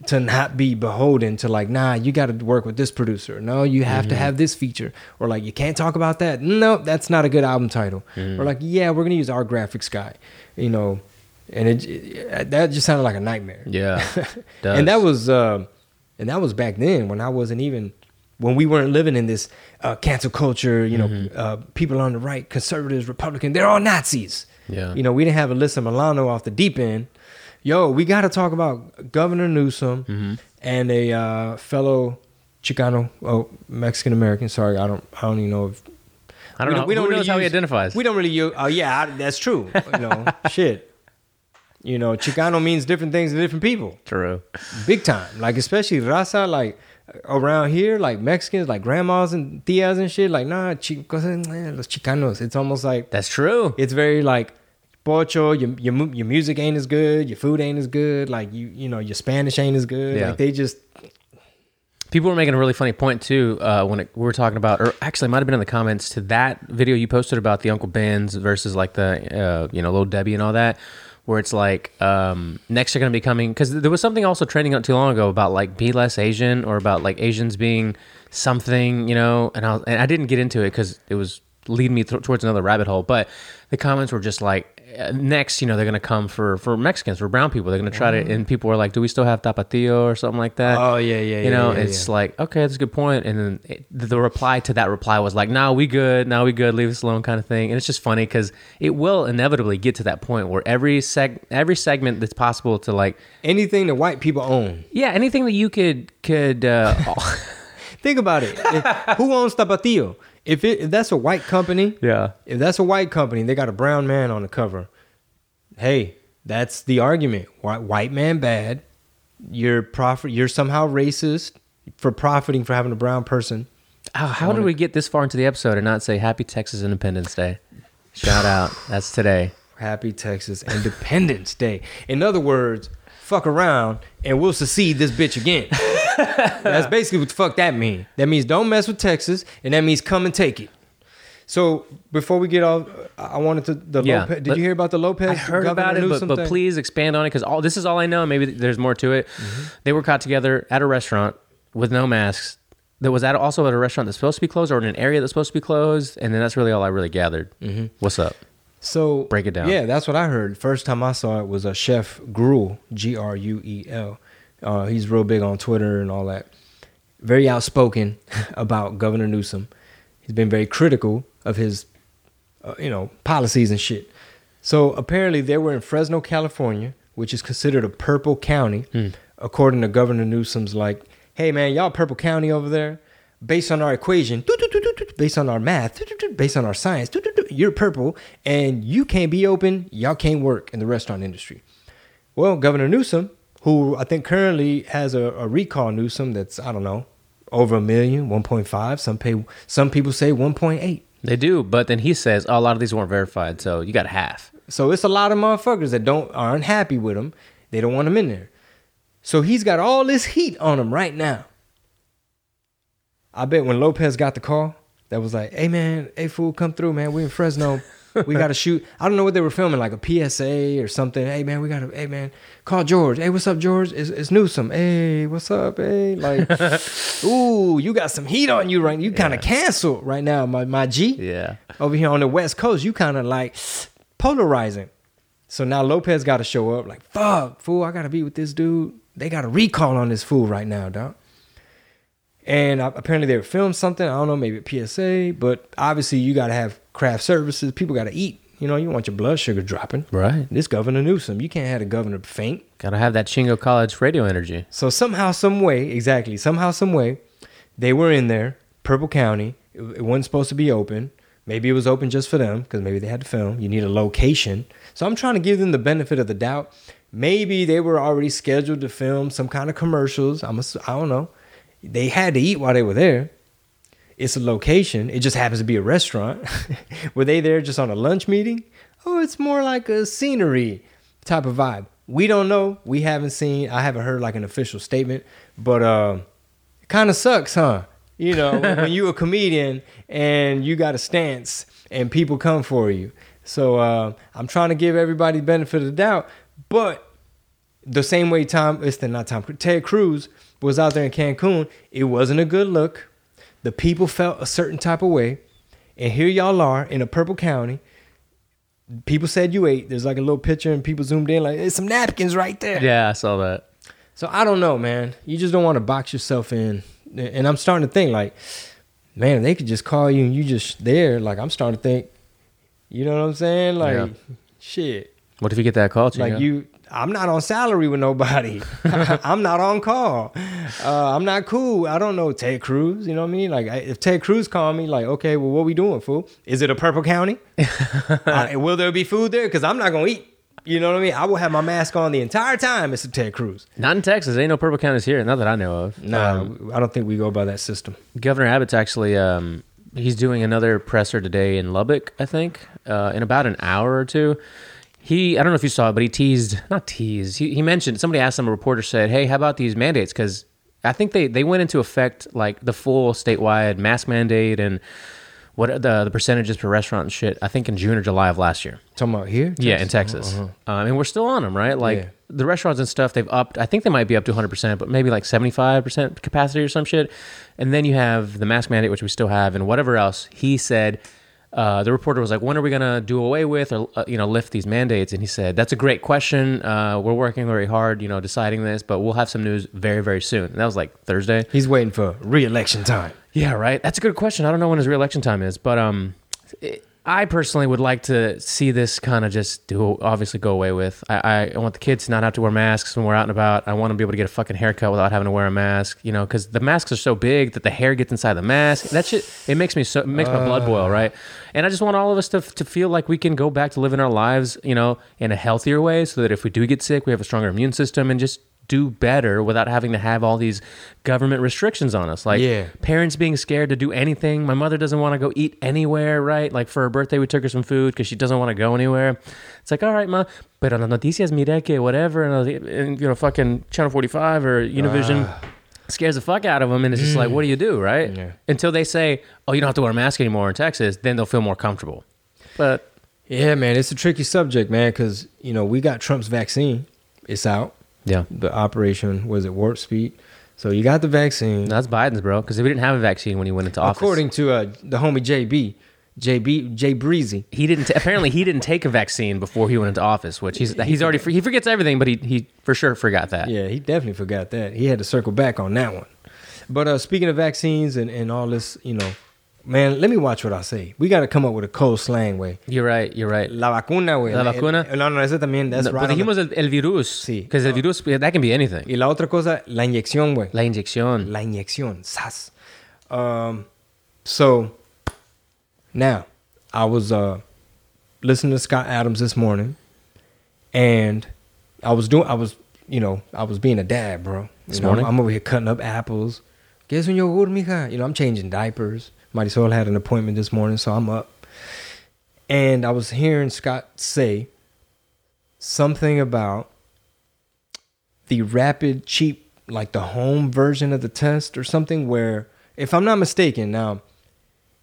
to not be beholden to like nah you got to work with this producer no you have to have this feature or like you can't talk about that no that's not a good album title or like yeah we're gonna use our graphics guy you know and it, it- that just sounded like a nightmare Yeah. [LAUGHS] and that was uh, and that was back then when I wasn't even when we weren't living in this uh, cancel culture. You know, Mm-hmm. uh, people on the right, conservatives, Republican, they're all Nazis. Yeah. You know, we didn't have Alyssa Milano off the deep end. Yo, we got to talk about Governor Newsom Mm-hmm. and a uh, fellow Chicano, oh Mexican American. Sorry, I don't, I don't even know if I don't know. we Who knows how he use- identifies? We don't really use. Oh yeah, I, that's true. You know, [LAUGHS] shit. You know, Chicano means different things to different people True. big time. Like especially raza, like around here, like Mexicans, like grandmas and tias and shit. Like nah, chicos, eh, los chicanos. It's almost like That's true. it's very like pocho. Your your your music ain't as good. Your food ain't as good. Like you you know your Spanish ain't as good. Yeah. Like they just People were making a really funny point too uh, when it, we were talking about, or actually, might have been in the comments to that video you posted about the Uncle Ben's versus like the, uh, you know, Little Debbie and all that, where it's like um, next you're going to be coming because there was something also trending not too long ago about like be less Asian or about like Asians being something, you know, and I, and I didn't get into it because it was leading me th- towards another rabbit hole, but the comments were just like. Uh, Next, you know, they're gonna come for for Mexicans, for brown people. They're gonna try to, and people were like, "Do we still have tapatio or something like that?" Oh, yeah, yeah, You yeah, know, yeah, it's yeah. like okay, that's a good point. And then it, the reply to that reply was like, "Nah, we good. Now we good. Leave us alone," kind of thing. And it's just funny because it will inevitably get to that point where every seg every segment that's possible to like, anything that white people own. yeah, anything that you could could. Uh, [LAUGHS] [LAUGHS] Think about it. Who owns Tapatio? If it if that's a white company, yeah, if that's a white company, they got a brown man on the cover. Hey, that's the argument. White white man bad. You're profit. You're somehow racist for profiting for having a brown person. how, how did we get this far into the episode and not say Happy Texas Independence Day? Shout out, that's today. Happy Texas Independence Day. In other words, fuck around and we'll secede this bitch again. [LAUGHS] [LAUGHS] That's basically what the fuck that mean. That means don't mess with Texas, and that means come and take it. So before we get off, I wanted to the Yeah, Lopez. Did you hear about the Lopez? I heard Governor about it, but, Newsom but please expand on it because all this is all I know. Maybe there's more to it. Mm-hmm. They were caught together at a restaurant with no masks. That was at also at a restaurant that's supposed to be closed or in an area that's supposed to be closed, and then that's really all I really gathered. Mm-hmm. What's up? So Break it down. Yeah, that's what I heard. First time I saw it was a chef Gruel, G R U E L. Uh, he's real big on Twitter and all that. Very outspoken about Governor Newsom. He's been very critical of his, uh, you know, policies and shit. So apparently they were in Fresno, California, which is considered a purple county, according to Governor Newsom's. Like, hey man, y'all purple county over there, based on our equation, based on our math, based on our science, you're purple and you can't be open. Y'all can't work in the restaurant industry. Well, Governor Newsom, who I think currently has a, a recall Newsom that's, I don't know, over a million, 1.5. Some pay, some people say 1.8. They do, but then he says oh, a lot of these weren't verified, so you got half. So it's a lot of motherfuckers that don't are unhappy with him. They don't want him in there. So he's got all this heat on him right now. I bet when Lopez got the call, that was like, "Hey man, hey fool, come through, man. We in Fresno. We got to shoot. I don't know what they were filming, like a PSA or something. Hey man, we got to. Hey man, call George. Hey, what's up, George? It's, it's Newsom. Hey, what's up? Hey, like, [LAUGHS] ooh, you got some heat on you right. You kind of canceled right now, my my G. Yeah. Over here on the West Coast, you kind of like polarizing. So now Lopez got to show up. Like, fuck, fool, I got to be with this dude. They got a recall on this fool right now, dog. And apparently they were filmed something. I don't know, maybe a PSA, but obviously you got to have craft services. People got to eat. You know, you want your blood sugar dropping. Right. This Governor Newsom, you can't have the governor faint. Gotta have that Chingo College radio energy. So somehow, some way, exactly, somehow, some way, they were in there, Purple County. It, it wasn't supposed to be open. Maybe it was open just for them because maybe they had to film. You need a location. So I'm trying to give them the benefit of the doubt. Maybe they were already scheduled to film some kind of commercials. I'm a, I don't know. They had to eat while they were there. It's a location. It just happens to be a restaurant. [LAUGHS] were they there just on a lunch meeting? Oh, it's more like a scenery type of vibe. We don't know. We haven't seen. I haven't heard like an official statement, but uh, it kind of sucks, huh? You know, [LAUGHS] when you're a comedian and you got a stance and people come for you. So uh, I'm trying to give everybody the benefit of the doubt, but the same way Tom, it's the not Tom, Ted Cruz was out there in Cancun, it wasn't a good look. The people felt a certain type of way, and here y'all are in a purple county. People said you ate. There's like a little picture, and people zoomed in like, "There's some napkins right there." Yeah, I saw that. So I don't know, man. You just don't want to box yourself in. And I'm starting to think like, man, they could just call you and you just there. Like I'm starting to think, you know what I'm saying? Like, Yeah. shit. What if you get that call? Like you, I'm not on salary with nobody. [LAUGHS] I'm not on call. Uh, I'm not cool. I don't know Ted Cruz. You know what I mean? Like I- if Ted Cruz called me, like, okay, well, what we doing, fool? Is it a purple county? [LAUGHS] uh, will there be food there? Because I'm not gonna eat. You know what I mean? I will have my mask on the entire time, Mr. Ted Cruz. Not in Texas. Ain't no purple counties here. Not that I know of. Nah, Um, I don't think we go by that system. Governor Abbott's actually um, he's doing another presser today in Lubbock, I think, uh, in about an hour or two. He I don't know if you saw it, but he teased not teased. He, he mentioned somebody asked him. A reporter said, "Hey, how about these mandates?" Because I think they they went into effect like the full statewide mask mandate and what the the percentages per restaurant and shit. I think in June or July of last year. Talking about here? Yeah, in Texas. Um, and we're still on them, right? Like Yeah. the restaurants and stuff, they've upped. I think they might be up to 100%, but maybe like 75% capacity or some shit. And then you have the mask mandate, which we still have, and whatever else. He said, uh, the reporter was like, when are we going to do away with or, uh, you know, lift these mandates? And he said, that's a great question. Uh, we're working very hard, you know, deciding this, but we'll have some news very, very soon. And that was like Thursday. He's waiting for re-election time. Yeah, right. That's a good question. I don't know when his reelection time is, but um, it, I personally would like to see this kind of just do obviously go away with. I, I want the kids to not have to wear masks when we're out and about. I want them to be able to get a fucking haircut without having to wear a mask. You know, because the masks are so big that the hair gets inside the mask. That shit it makes me so it makes my blood uh. boil, right? And I just want all of us to to feel like we can go back to living our lives, you know, in a healthier way, so that if we do get sick, we have a stronger immune system and just do better without having to have all these government restrictions on us like Yeah. parents being scared to do anything. My mother doesn't want to go eat anywhere, right? Like for her birthday, we took her some food because she doesn't want to go anywhere. It's like, all right, ma, pero las noticias, mire que whatever, and, and eh, you know, fucking Channel 45 or Univision ah. scares the fuck out of them. And it's just like, mm. what do you do, right? Yeah. Until they say, oh, you don't have to wear a mask anymore in Texas, then they'll feel more comfortable. But Yeah, man, it's a tricky subject, man, because you know we got Trump's vaccine. It's out. Yeah, The operation was it warp speed. So you got the vaccine. that's Biden's, bro, because we didn't have a vaccine when he went into office. According to uh, the homie JB, JB, Jay Breezy. he didn't. T- apparently, he didn't take a vaccine before he went into office, which he's he's already he forgets everything, but he he for sure forgot that. Yeah, he definitely forgot that. He had to circle back on that one. But uh, speaking of vaccines and, and all this, you know, man, let me watch what I say. We got to come up with a cold slang way. You're right. You're right. La vacuna, güey. La vacuna? El- No, no, ese también. That's No, right. pues on the- el, el virus. Sí. Because el virus, that can be anything. Y la otra cosa, la inyección, güey. La inyección. La inyección, sas. Um, so now I was uh listening to Scott Adams this morning, and I was doing I was you know I was being a dad, bro. You This know, morning? I'm, I'm over here cutting up apples. Guess when you're old, mija? You know, I'm changing diapers. Mighty Soul had an appointment this morning, so I'm up. And I was hearing Scott say something about the rapid, cheap, like the home version of the test or something, where, if I'm not mistaken, now,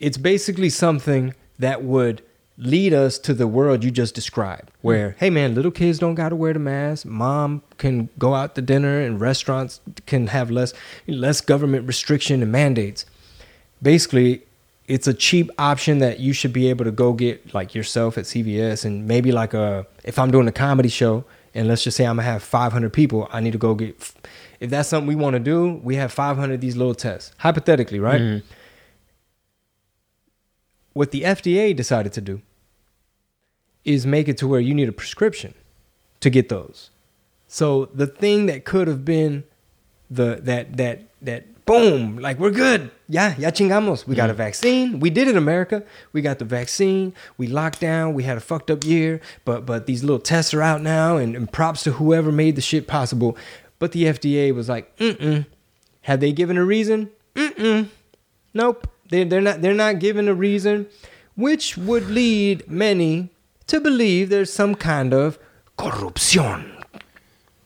it's basically something that would lead us to the world you just described where mm-hmm. hey man little kids don't got to wear the mask. Mom can go out to dinner and restaurants can have less less government restriction and mandates basically it's a cheap option that you should be able to go get like yourself at CVS and maybe like a if I'm doing a comedy show and let's just say I'm gonna have 500 people I need to go get if that's something we want to do we have 500 of these little tests hypothetically right mm-hmm. what the FDA decided to do is make it to where you need a prescription to get those. So the thing that could have been the that that that boom, like we're good. Yeah, ya chingamos. We got a vaccine. We did it, America. We got the vaccine. We locked down. We had a fucked up year, but but these little tests are out now, and, and props to whoever made the shit possible. But the FDA was like, mm mm. Had they given a reason? Mm mm. Nope. They they're not they're not given a reason, which would lead many to believe there's some kind of corruption.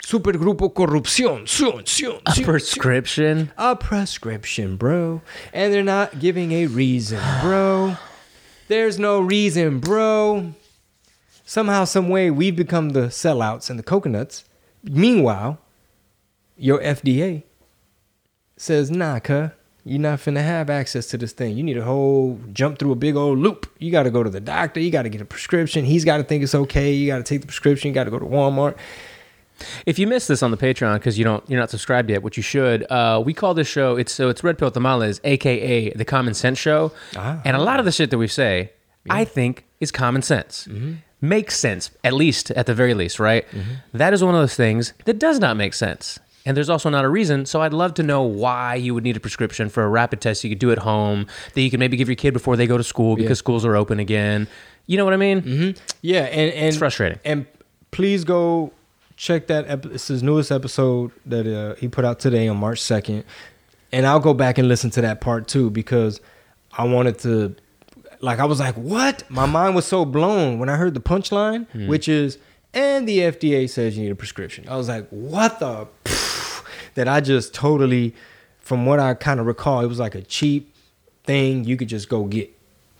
Supergrupo corrupción. Sion, sion, A sion, prescription. a prescription, bro. And they're not giving a reason, bro. There's no reason, bro. Somehow, some way, we've become the sellouts and the coconuts. Meanwhile, your FDA says, nah, cuh, you're not finna have access to this thing. You need a whole jump through a big old loop. You got to go to the doctor. You got to get a prescription. He's got to think it's okay. You got to take the prescription. You got to go to Walmart. If you missed this on the Patreon because you don't you're not subscribed yet, which you should, uh, we call this show it's so it's Red Pill Tamales, aka the Common Sense Show, Ah. and a lot of the shit that we say, I think, is common sense. Makes sense, at least at the very least, right? That is one of those things that does not make sense. And there's also not a reason. So I'd love to know why you would need a prescription for a rapid test you could do at home that you can maybe give your kid before they go to school because schools are open again. You know what I mean? Yeah, and, and It's frustrating. And please go check that. Ep- it's his newest episode that uh, he put out today on March second, and I'll go back and listen to that part too because I wanted to. Like I was like, what? My mind was so blown when I heard the punchline, Hmm. which is, and the FDA says you need a prescription. I was like, what the? that I just totally, from what I kind of recall, it was like a cheap thing you could just go get.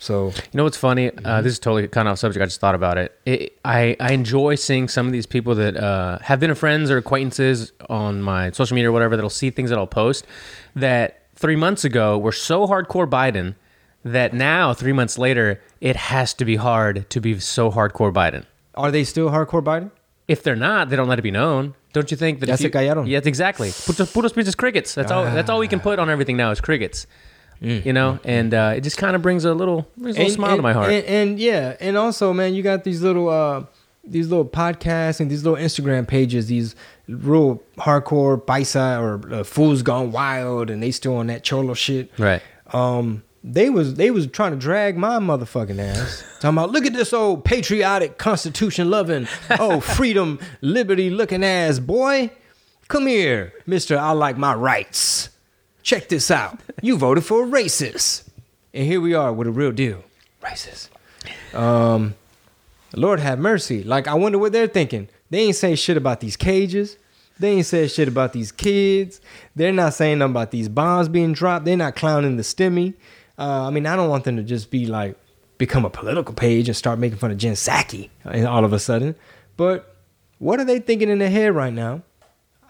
So You know what's funny? Mm-hmm. Uh, this is totally kind of off subject. I just thought about it. it I, I enjoy seeing some of these people that uh, have been friends or acquaintances on my social media or whatever that'll see things that I'll post that three months ago were so hardcore Biden that now, three months later, it has to be hard to be so hardcore Biden. are they still hardcore Biden? If they're not, they don't let it be known. Don't you think that? Ya if se you- callaron. Yes, exactly. Putos, putos pinches crickets. That's all. That's all we can put on everything now is crickets. Mm. You know, and uh, it just kind of brings a little, brings a little smile to my heart. And, and yeah, and also, man, you got these little uh these little podcasts and these little Instagram pages, these real hardcore paisa or uh, fools gone wild, and they still on that cholo shit. right. Um, they was they was trying to drag my motherfucking ass. Talking about look at this old patriotic, constitution loving, oh [LAUGHS] freedom, liberty looking ass boy. Come here, Mister. I like my rights. Check this out. You voted for a racist, and here we are with a real deal, racist. Um, Lord have mercy. Like I wonder what they're thinking. They ain't say shit about these cages. They ain't said shit about these kids. They're not saying nothing about these bombs being dropped. They're not clowning the stimmy. Uh, I mean, I don't want them to just be like become a political page and start making fun of Jen Psaki and all of a sudden. But what are they thinking in their head right now?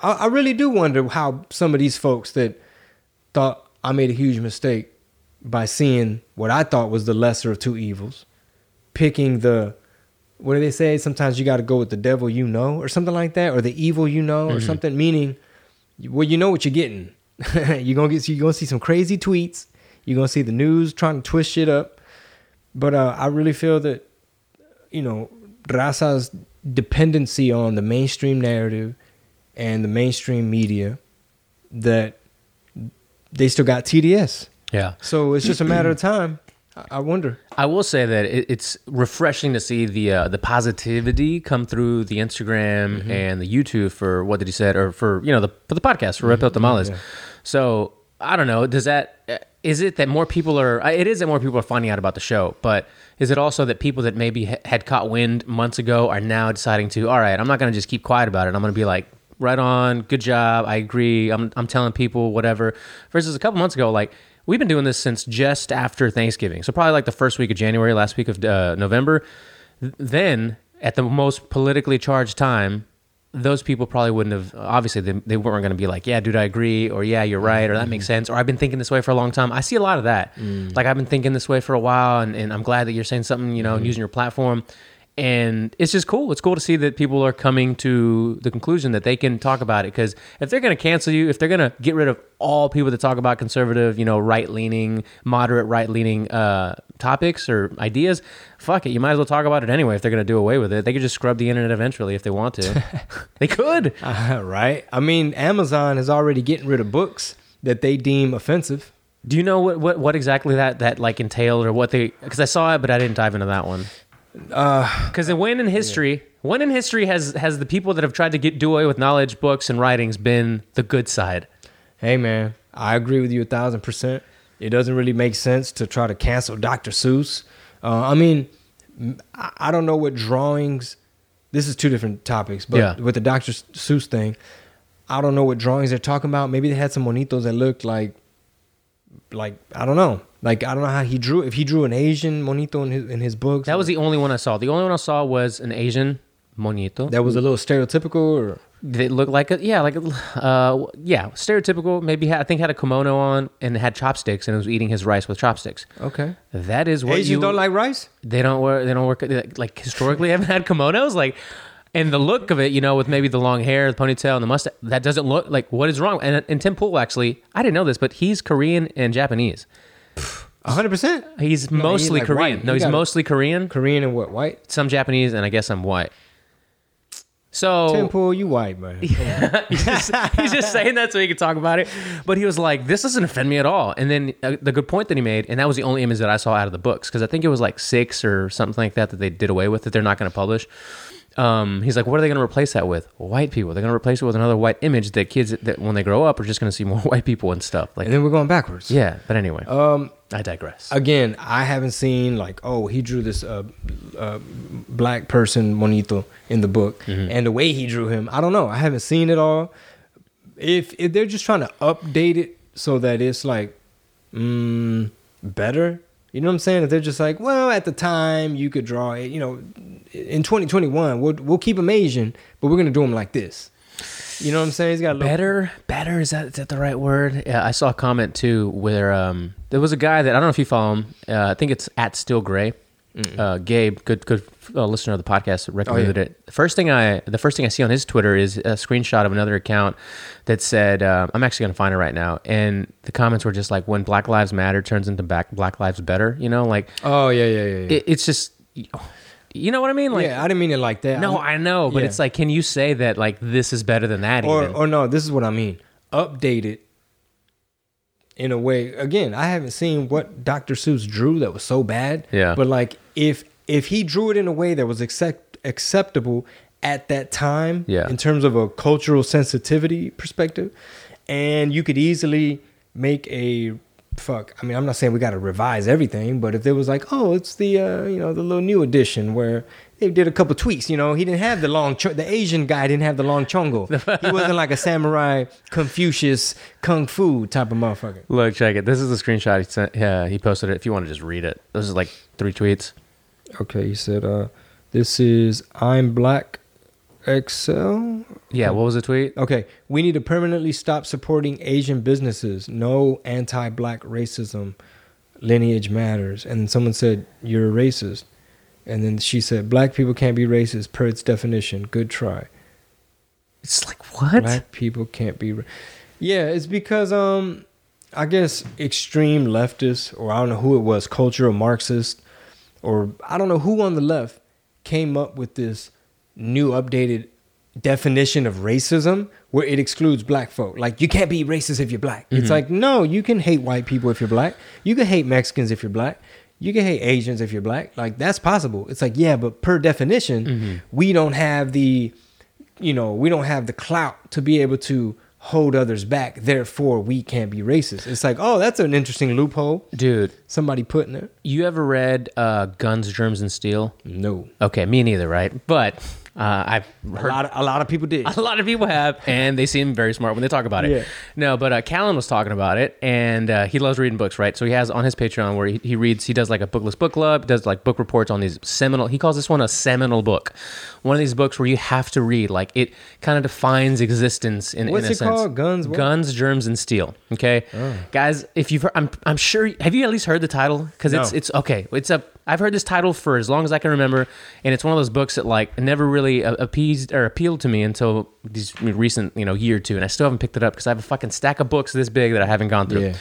I, I really do wonder how some of these folks that thought I made a huge mistake by seeing what I thought was the lesser of two evils, picking the what do they say? Sometimes you got to go with the devil you know, or something like that, or the evil you know, or something. Meaning, well, you know what you're getting. [LAUGHS] you're gonna get, you're gonna see some crazy tweets. You're gonna see the news trying to twist shit up. But uh, I really feel that, you know, Raza's dependency on the mainstream narrative and the mainstream media, that they still got TDS. Yeah. So it's just a matter of time. I- wonder. I will say that it, it's refreshing to see the uh, the positivity come through the Instagram and the YouTube for what did he said or for you know the for the podcast for Red Pill Tamales. So I don't know. Does that uh, it that more people are? It is that more people are finding out about the show, but is it also that people that maybe ha- had caught wind months ago are now deciding to? All right, I'm not going to just keep quiet about it. I'm going to be like. Right on, good job. I agree. I'm, I'm telling people whatever. Versus a couple months ago, like we've been doing this since just after Thanksgiving. So probably like the first week of January, last week of uh, November. Then at the most politically charged time, those people probably wouldn't have. Obviously, they, they weren't going to be like, "Yeah, dude, I agree," or "Yeah, you're right," or "That makes mm-hmm. sense," or "I've been thinking this way for a long time." I see a lot of that. Mm. Like I've been thinking this way for a while, and, and I'm glad that you're saying something. You know, and mm-hmm. using your platform. And it's just cool. It's cool to see that people are coming to the conclusion that they can talk about it. Because if they're going to cancel you, if they're going to get rid of all people that talk about conservative, you know, right leaning, moderate right leaning uh, topics or ideas, fuck it. You might as well talk about it anyway. If they're going to do away with it, they could just scrub the internet eventually if they want to. [LAUGHS] they could. [LAUGHS] Uh, right? I mean, Amazon is already getting rid of books that they deem offensive. Do you know what, what, what exactly that, that like entailed or what they? Because I saw it, but I didn't dive into that one. Because uh, when in history, when in history has has the people that have tried to get do away with knowledge, books, and writings been the good side? Hey, man, I agree with you a thousand percent. It doesn't really make sense to try to cancel Dr. Seuss. Uh, I mean, I don't know what drawings. This is two different topics, but Yeah. with the Dr. Seuss thing, I don't know what drawings they're talking about. Maybe they had some monitos that looked like, like I don't know, like I don't know how he drew. If he drew an Asian monito in his in his books, That was the only one I saw. The only one I saw was an Asian monito. that was a little stereotypical. Or They looked like a yeah, like a, uh, yeah, stereotypical. Maybe had, I think had a kimono on and had chopsticks and was eating his rice with chopsticks. okay, That is what Asians you don't like rice. They don't wear. They don't work. Like historically, [LAUGHS] haven't had kimonos. Like, and the look of it, you know, with maybe the long hair, the ponytail, and the mustache, that doesn't look like what is wrong. And, and Tim Pool actually, I didn't know this, but he's Korean and Japanese. Hundred percent. He's No, he's mostly like Korean. white. No, You he's gotta- mostly Korean. Korean and what white? Some Japanese, and I guess I'm white. So Tim Pool, you white man. [LAUGHS] he's, just, he's just saying that so he could talk about it. But he was like, "This doesn't offend me at all." And then uh, the good point that he made, and that was the only image that I saw out of the books because I think it was like six or something like that that they did away with that they're not going to publish. Um, he's like, "What are they going to replace that with? White people. They're going to replace it with another white image that kids that when they grow up are just going to see more [LAUGHS] white people and stuff." Like, and then we're going backwards. yeah. But anyway, Um. I digress. Again, I haven't seen like, oh, he drew this uh, uh, black person monito in the book, Mm-hmm. and the way he drew him, I don't know. I haven't seen it all. If if they're just trying to update it so that it's like, mm, better, you know what I'm saying? If they're just like, well, at the time you could draw it, you know, in 2021 we'll we'll keep him Asian, but we're gonna do him like this. You know what I'm saying? He's got better better is that is that the right word yeah i saw a comment too where um there was a guy that i don't know if you follow him uh, i think it's at still gray uh, Gabe, good good uh, listener of the podcast, recommended it. The first thing I the first thing I see on his Twitter is a screenshot of another account that said, uh, "I'm actually gonna find it right now." And the comments were just like, "When Black Lives Matter turns into Black Black Lives Better," you know, like Oh yeah, yeah, yeah. yeah. it, it's just, you know what I mean? Like, yeah, I didn't mean it like that. no, I know, but yeah. it's like, can you say that like this is better than that? or even? or no, this is what I mean. Update it in a way. Again, I haven't seen what Dr. Seuss drew that was so bad. Yeah. But like if if he drew it in a way that was accept, acceptable at that time, Yeah. in terms of a cultural sensitivity perspective, and you could easily make a fuck. I mean, I'm not saying we got to revise everything, but if it was like, oh, it's the uh, you know the little new edition where they did a couple tweaks. You know, he didn't have the long. The Asian guy didn't have the long chongo. he wasn't like a samurai Confucius kung fu type of motherfucker. Look, check it. This is the screenshot he sent. Yeah, he posted it. If you want to just read it, this is like three tweets. Okay, he said, uh, "This is I'm Black XL." Yeah, what was the tweet? Okay, we need to permanently stop supporting Asian businesses. No anti-black racism. Lineage matters. And someone said, "You're a racist." And then she said, "Black people can't be racist per its definition. Good try. It's like what? Black people can't be." Ra-. Yeah, it's because um, I guess extreme leftists, or I don't know who it was, cultural Marxist, or I don't know who on the left came up with this new updated definition of racism where it excludes black folk. Like you can't be racist if you're black. It's like no, you can hate white people if you're black. You can hate Mexicans if you're black. You can hate Asians if you're black. Like that's possible. It's like yeah, but per definition, we don't have the you know, we don't have the clout to be able to hold others back. Therefore, we can't be racist. It's like, oh, that's an interesting loophole. Dude, Somebody put in there. you ever read uh, Guns, Germs, and Steel? No. Okay, me neither, right? But uh, I've A heard lot, of, a lot of people did. [LAUGHS] a lot of people have, and they seem very smart when they talk about it. Yeah. No, but uh, Callen was talking about it, and uh, he loves reading books, right? So he has on his Patreon where he, he reads, he does like a bookless book club, does like book reports on these seminal. He calls this one a seminal book, one of these books where you have to read, like it kind of defines existence in, What's in a it sense. called? Guns what? Guns, germs, and steel. Okay, Oh. guys, if you've, heard, I'm, I'm sure, have you at least heard the title? Because it's, No. it's okay. It's a, I've heard this title for as long as I can remember, and it's one of those books that like never really appeased or appealed to me until these recent, you know, year or two, and I still haven't picked it up because I have a fucking stack of books this big that I haven't gone through. Yeah.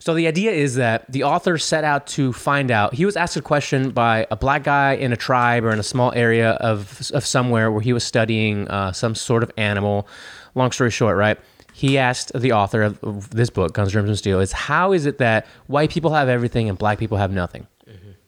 So the idea is that the author set out to find out. He was asked a question by a black guy in a tribe or in a small area of of somewhere where he was studying uh, some sort of animal. Long story short, right? He asked the author of- this book, Guns, Germs, and Steel, is how is it that white people have everything and black people have nothing?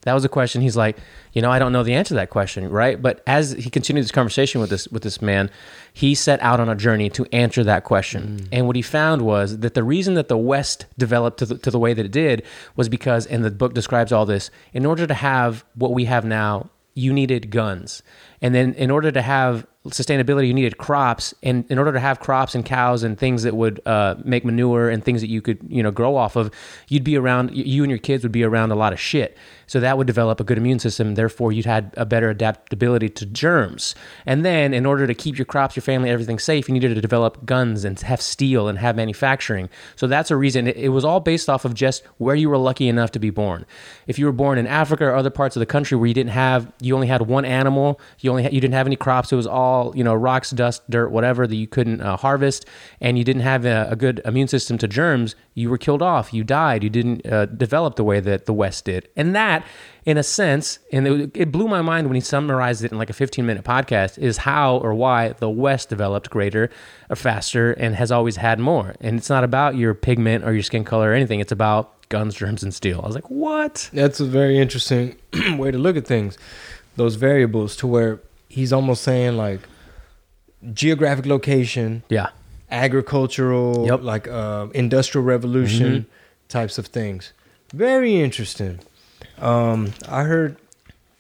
That was a question. He's like, you know, I don't know the answer to that question, right? But as he continued this conversation with this with this man, he set out on a journey to answer that question. And what he found was that the reason that the West developed to the, to the way that it did was because, and the book describes all this, in order to have what we have now, you needed guns. And then in order to have sustainability, you needed crops. And in order to have crops and cows and things that would uh, make manure and things that you could, you know, grow off of, you'd be around, you and your kids would be around a lot of shit. So that would develop a good immune system. Therefore, you'd had a better adaptability to germs. And then in order to keep your crops, your family, everything safe, you needed to develop guns and have steel and have manufacturing. So that's a reason. It, was all based off of just where you were lucky enough to be born. If you were born in Africa or other parts of the country where you didn't have, you only had one animal, you only had, you didn't have any crops. It was all you know, rocks, dust, dirt, whatever that you couldn't uh, harvest, and you didn't have a, a good immune system to germs. You were killed off. You died. You didn't uh, develop the way that the West did, and that, in a sense, and it, it blew my mind when he summarized it in like a 15 minute podcast, is how or why the West developed greater, or faster, and has always had more. And it's not about your pigment or your skin color or anything. It's about guns, germs, and steel. I was like, what? That's a very interesting [CLEARS THROAT] way to look at things. Those variables to where he's almost saying like geographic location, Yeah. Agricultural, Yep. like uh, industrial revolution types of things. Very interesting. Um, I heard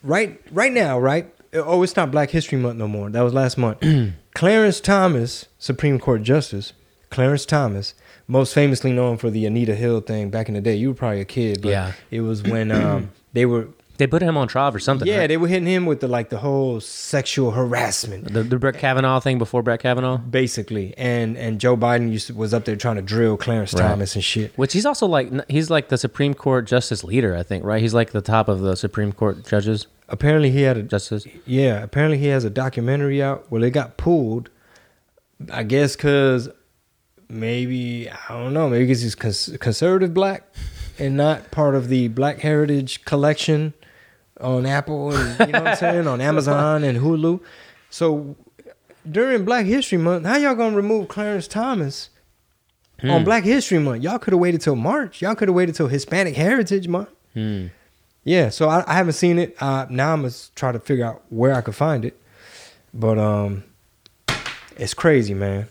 right right now, right? Oh, it's not Black History Month no more. That was last month. [CLEARS THROAT] Clarence Thomas, Supreme Court Justice, Clarence Thomas, most famously known for the Anita Hill thing back in the day. You were probably a kid, but Yeah. it was when um, they were They put him on trial for something. yeah, right? they were hitting him with the like the whole sexual harassment the, the Brett Kavanaugh thing before Brett Kavanaugh. basically. And and Joe Biden used to, was up there trying to drill Clarence Right. Thomas and shit. Which he's also like he's like the Supreme Court justice leader, I think, right? He's like the top of the Supreme Court judges, Apparently he had a justice. yeah. Apparently he has a documentary out. Well, it got pulled. I guess because maybe I don't know. Maybe because he's cons- conservative black and not part of the Black Heritage Collection on Apple and you know what I'm saying on Amazon and Hulu. So during Black History Month, how y'all gonna remove Clarence Thomas on Black History Month? Y'all could have waited till March. Y'all could have waited till Hispanic Heritage Month. Hmm. Yeah, so I, I haven't seen it. Uh, now I'm gonna try to figure out where I could find it. But um, it's crazy, man,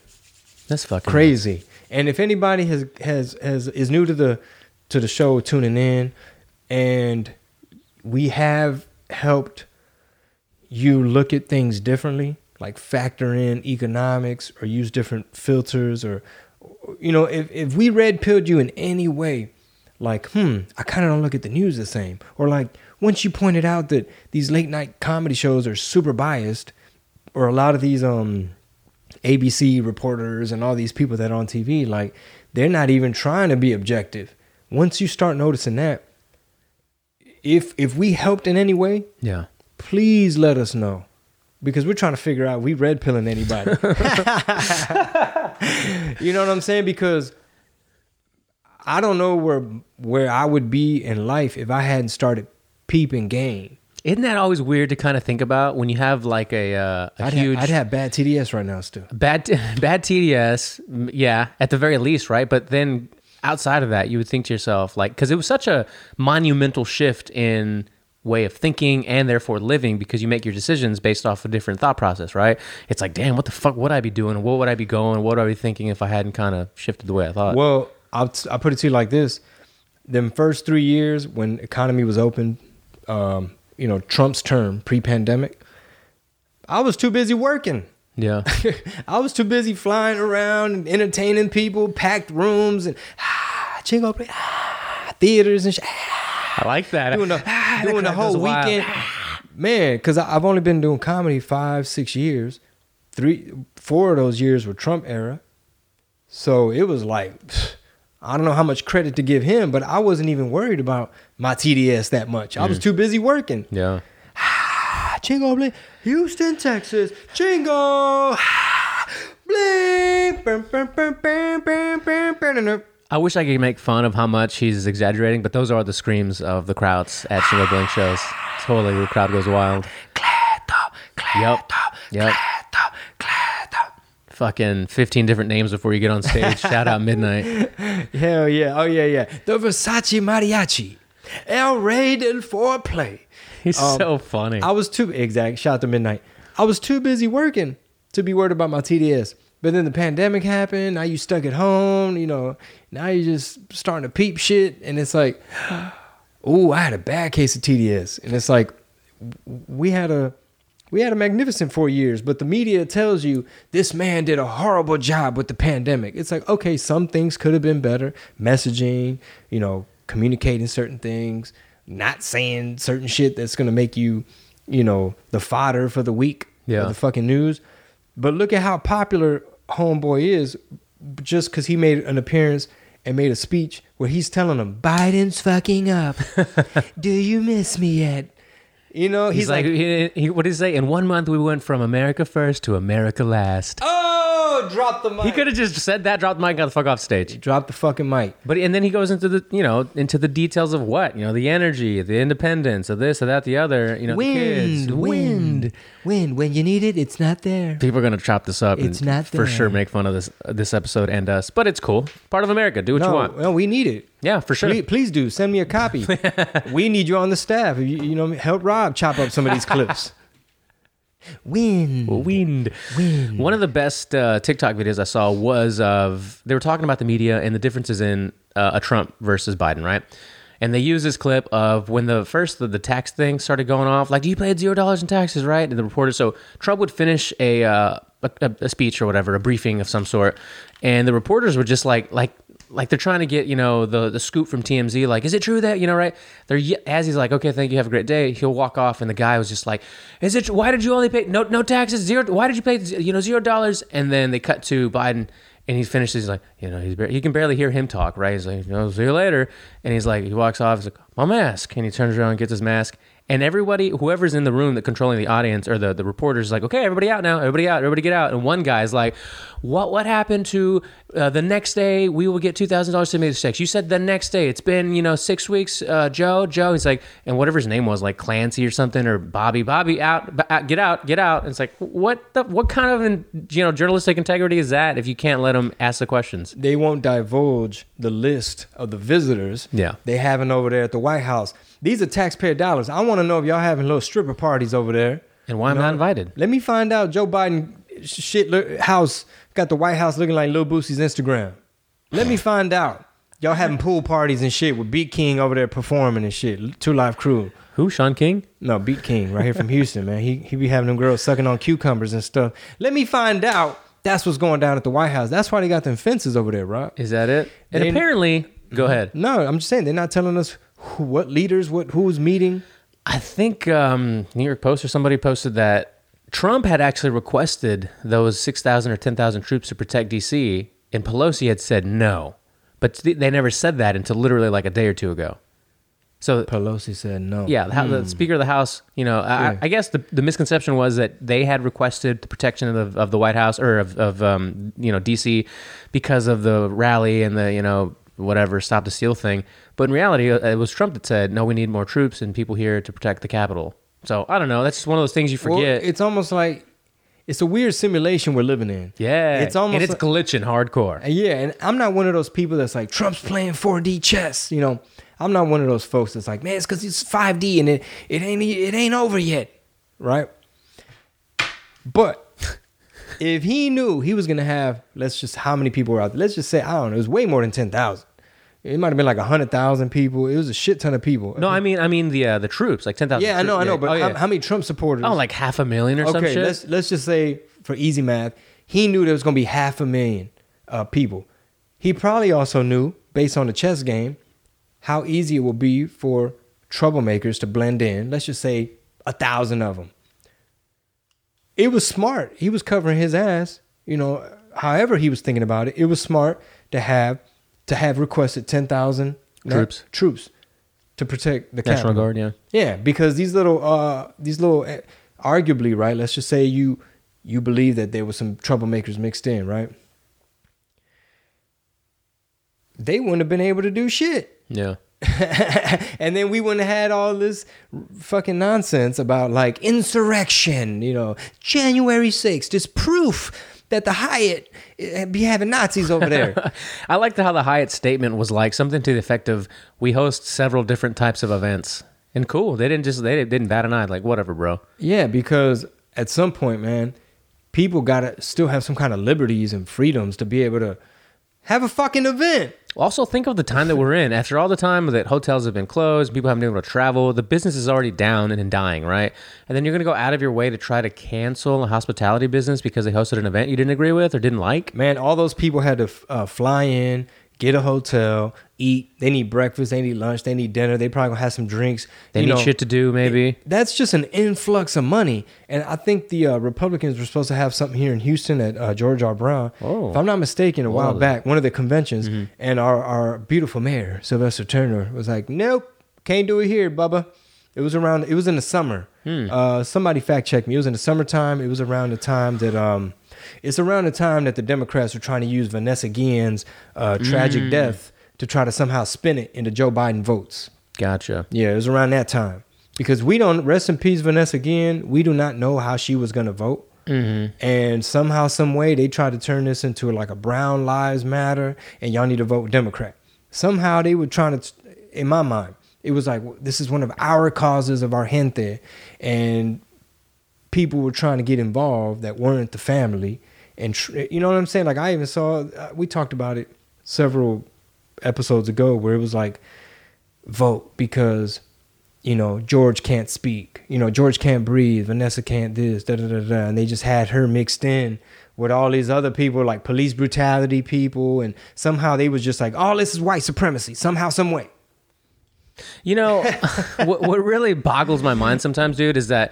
That's fucking crazy. And if anybody has has has is new to the to the show, tuning in, and we have helped you look at things differently, like factor in economics or use different filters, or you know, if if we red pilled you in any way, like, hmm, I kind of don't look at the news the same. Or like, once you pointed out that these late night comedy shows are super biased, or a lot of these um ABC reporters and all these people that are on TV, like, they're not even trying to be objective. Once you start noticing that, if if we helped in any way, Yeah. please let us know. Because we're trying to figure out we red pilling anybody. [LAUGHS] [LAUGHS] you know what I'm saying? Because I don't know where where I would be in life if I hadn't started peeping game. Isn't that always weird to kind of think about when you have like a, uh, a I'd, huge ha- I'd have bad TDS right now still. bad [LAUGHS] bad TDS? Yeah, at the very least, right? But then outside of that, you would think to yourself like because it was such a monumental shift in way of thinking and therefore living because you make your decisions based off a different thought process, right? It's like, damn, what the fuck would I be doing? What would I be going? What would I be thinking if I hadn't kind of shifted the way I thought? Well, I'll, t- I'll put it to you like this: them first three years when economy was open, um, you know, Trump's term pre-pandemic, I was too busy working. Yeah. [LAUGHS] I was too busy flying around and entertaining people, packed rooms, and [SIGHS] ah, chingo play, ah, [SIGHS] theaters and shit. [SIGHS] I like that. doing the, Ah, doing the whole weekend. Man, because I've only been doing comedy five, six years. Three, four of those years were Trump era. So it was like, I don't know how much credit to give him, but I wasn't even worried about my TDS that much. I was Mm. too busy working. Yeah. Chingo bling, Houston, Texas, Chingo. [SIGHS] Bling. I wish I could make fun of how much he's exaggerating, but those are the screams of the crowds at Chingo Bling shows. Totally, the crowd goes wild. Yep. Yep. Yep. Fucking 15 different names before you get on stage. [LAUGHS] Shout out Midnight. Hell yeah. Oh, yeah, yeah. The Versace Mariachi. El Rey del Foreplay. [LAUGHS] He's um, so funny. I was too, exact. Shout out to Midnight. I was too busy working to be worried about my TDS. But then the pandemic happened. Now you stuck at home. You know, now you're just starting to peep shit. And it's like, [GASPS] oh, I had a bad case of TDS. And it's like, we had a we had a magnificent four years, but the media tells you this man did a horrible job with the pandemic. It's like, okay, some things could have been better. Messaging, you know, communicating certain things, not saying certain shit that's gonna make you, you know, the fodder for the week Yeah. the fucking news. But look at how popular Homeboy is just because he made an appearance and made a speech where he's telling them Biden's fucking up. [LAUGHS] Do you miss me yet? You know, he's, he's, like, like, he, he, what did he say? In one month, we went from America first to America last. oh, drop the mic. He could have just said that, dropped the mic, got the fuck off stage. drop the fucking mic. But and then he goes into the you know into the details of what you know the energy, the independence of this, of that, the other. You know, the kids, Wind, wind, wind. When you need it, it's not there. People are gonna chop this up. It's and not for sure make fun of this uh, this episode and us, but it's cool. Part of America. Do what you want. no, we need it. Yeah, for sure. Please, please do send me a copy. [LAUGHS] we need you on the staff. You, you know, help Rob chop up some of these clips. [LAUGHS] Wind, Wind. wind. One of the best uh, TikTok videos I saw was of they were talking about the media and the differences in uh, a Trump versus Biden, right? And they use this clip of when the first the, the tax thing started going off, like do you paid zero dollars in taxes, right? And the reporter, so Trump would finish a, uh, a a speech or whatever, a briefing of some sort, and the reporters were just like like like they're trying to get you know the the scoop from TMZ. Like, is it true that you know right? They're as he's like, okay, thank you, have a great day. He'll walk off, and the guy was just like, is it? Why did you only pay no no taxes zero? Why did you pay you know zero dollars? And then they cut to Biden. And he finishes. He's like, you know, he's he can barely hear him talk, right? He's like, you know, see you later. And he's like, he walks off. He's like, my mask. And he turns around, and gets his mask. And everybody, whoever's in the room that controlling the audience or the, the reporters, is like, okay, everybody out now, everybody out, everybody get out. And one guy's like, what what happened to uh, the next day? We will get two thousand dollars to make the checks. You said the next day. It's been you know six weeks. Uh, Joe, Joe. He's like, and whatever his name was, like Clancy or something, or Bobby, Bobby, out, b- out get out, get out. And it's like, what the what kind of you know journalistic integrity is that if you can't let them ask the questions? they won't divulge the list of the visitors Yeah. they haven't over there at the White House. These are taxpayer dollars. I want to know if y'all having little stripper parties over there. And why I'm No. not invited? Let me find out Joe Biden shit house got the White House looking like Lil Boosie's Instagram. Let me find out. Y'all having pool parties and shit with Beat King over there performing and shit. Two Live Crew. Who? Shaun King? No, Beat King, right here from Houston, man. He he be having them girls sucking on cucumbers and stuff. Let me find out. That's what's going down at the White House. That's why they got them fences over there, Rob. Is that it? And They- apparently, go mm-hmm. ahead. No, I'm just saying they're not telling us who, what leaders, what who's meeting. I think um, New York Post or somebody posted that Trump had actually requested those 6,000 or 10,000 troops to protect D.C., and Pelosi had said no. But th- they never said that until literally like a day or two ago. So, Pelosi said no. yeah, the, hou- the Speaker of the House, you know, I, Yeah. I guess the, the misconception was that they had requested the protection of, of the White House or of, of um, you know, D.C. because of the rally and the, you know, whatever, stop the steal thing. But in reality, uh, it was Trump that said, no, we need more troops and people here to protect the Capitol. So I don't know. That's just one of those things you Well, forget. it's almost like it's a weird simulation we're living in. yeah, it's almost and it's like- glitching hardcore. Yeah, and I'm not one of those people that's like Trump's playing 4D chess. You know, I'm not one of those folks that's like, man, it's because it's 5D and it it ain't it ain't over yet, right? But [LAUGHS] if he knew he was gonna have, let's just how many people were out there? Let's just say I don't know, it was way more than ten thousand. It might have been like hundred thousand people. It was a shit ton of people. No, I mean, I mean the uh, the troops, like ten thousand. yeah, I know, I know, but oh, how, yeah. how many Trump supporters? oh, like half a million or some okay, shit. let's let's just say for easy math, he knew there was gonna be half a million uh, people. He probably also knew, based on the chess game, how easy it will be for troublemakers to blend in. Let's just say a thousand of them. It was smart. He was covering his ass. You know, however he was thinking about it, it was smart to have to have requested ten thousand Troops. troops to protect the National. Guard, yeah. Yeah, because these little, uh, these little, uh, arguably, right? Let's just say you you believe that there was some troublemakers mixed in, right? They wouldn't have been able to do shit, Yeah. [LAUGHS] and then we wouldn't have had all this fucking nonsense about like insurrection. You know, January 6th, this proof that the Hyatt uh, be having Nazis over there. [LAUGHS] I liked how the Hyatt statement was like something to the effect of, "We host several different types of events." And cool, they didn't just they didn't bat an eye. Like whatever, bro. Yeah, because at some point, man, people gotta still have some kind of liberties and freedoms to be able to have a fucking event. Also, think of the time that we're in. After all the time that hotels have been closed, people haven't been able to travel, the business is already down and dying, right? And then you're going to go out of your way to try to cancel a hospitality business because they hosted an event you didn't agree with or didn't like. Man, all those people had to uh, fly in, get a hotel, eat. They need breakfast, they need lunch, they need dinner. They probably gonna have some drinks. They you need know. shit to do, maybe. That's just an influx of money, and I think the uh, Republicans were supposed to have something here in Houston at uh, George R. Brown. Oh. If I'm not mistaken, a while back, one of the conventions, Mm-hmm. and our our beautiful mayor Sylvester Turner was like, "Nope, can't do it here, Bubba." It was around. It was in the summer. Hmm. Uh, somebody fact checked me. It was in the summertime. It was around the time that um, it's around the time that the Democrats were trying to use Vanessa Guillen's uh, tragic Hmm. death to try to somehow spin it into Joe Biden votes. Gotcha. Yeah, it was around that time because we don't rest in peace Vanessa again. We do not know how she was gonna vote, Mm-hmm. and somehow, some way, they tried to turn this into like a Brown Lives Matter, and y'all need to vote Democrat. Somehow, they were trying to, in my mind, it was like this is one of our causes of our gente, and people were trying to get involved that weren't the family, and tr- you know what I'm saying? Like I even saw, uh, we talked about it several episodes ago, where it was like vote because you know George can't speak, you know George can't breathe, Vanessa can't this, da da da da, and they just had her mixed in with all these other people like police brutality people, and somehow they was just like, all this is white supremacy somehow, some way. You know, [LAUGHS] what, what really boggles my mind sometimes, dude, is that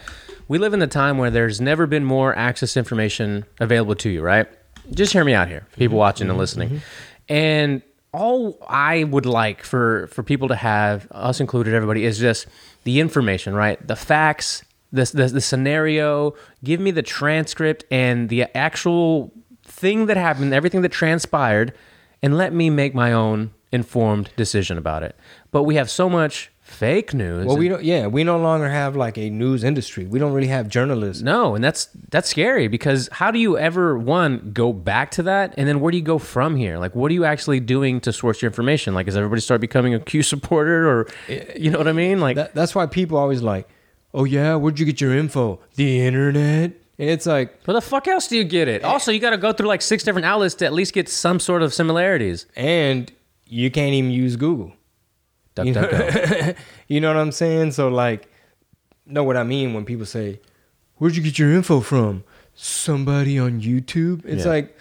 we live in the time where there's never been more access information available to you, right? Just hear me out here, people mm-hmm. watching and mm-hmm. listening. Mm-hmm. And all I would like for for people to have, us included, everybody, is just the information, right? The facts, the the, the scenario. Give me the transcript and the actual thing that happened, everything that transpired, and let me make my own informed decision about it. But we have so much fake news. Well, we don't. Yeah, we no longer have like a news industry. We don't really have journalists. No, and that's that's scary because how do you ever one go back to that, and then where do you go from here? Like, what are you actually doing to source your information? Like, does everybody start becoming a Q supporter, or you know what I mean? Like, That, that's why people always like, oh yeah, where'd you get your info? The internet. And it's like, where the fuck else do you get it? Also, you got to go through like six different outlets to at least get some sort of similarities. and you can't even use Google. Duck, You duck, know, [LAUGHS] you know what I'm saying? So like, know what I mean when people say, "Where'd you get your info from?" Somebody on YouTube. It's Yeah. like,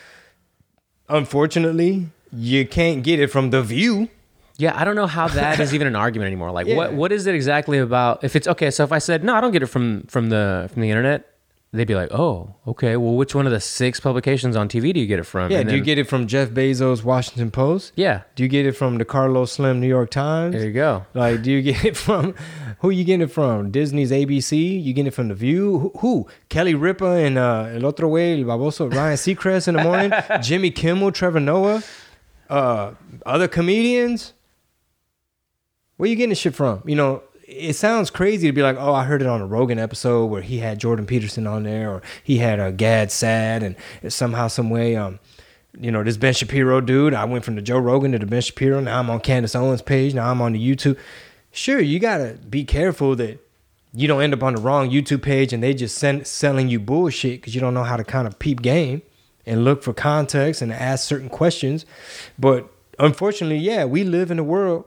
unfortunately, you can't get it from the View. Yeah, I don't know how that is even an [LAUGHS] argument anymore. Like, Yeah. what what is it exactly about? If it's okay, so if I said no, I don't get it from from the from the internet, they'd be like, oh, okay. Well, which one of the six publications on TV do you get it from? Yeah. And do you then- get it from Jeff Bezos' Washington Post? Yeah, Do you get it from the Carlos Slim New York Times? there you go. Like, do you get it from [LAUGHS] who you getting it from? Disney's ABC? You getting it from The View? Who? who? Kelly Ripa and uh, El Otro Way, El Baboso, Ryan Seacrest in the morning, [LAUGHS] Jimmy Kimmel, Trevor Noah, uh, other comedians. Where you getting this shit from? You know, it sounds crazy to be like, oh, I heard it on a Rogan episode where he had Jordan Peterson on there, or he had a Gad Saad, and somehow, some way, um, you know, this Ben Shapiro dude. I went from the Joe Rogan to the Ben Shapiro. Now I'm on Candace Owens' page. Now I'm on the YouTube. Sure, you gotta be careful that you don't end up on the wrong YouTube page and they just send selling you bullshit because you don't know how to kind of peep game and look for context and ask certain questions. But unfortunately, yeah, we live in a world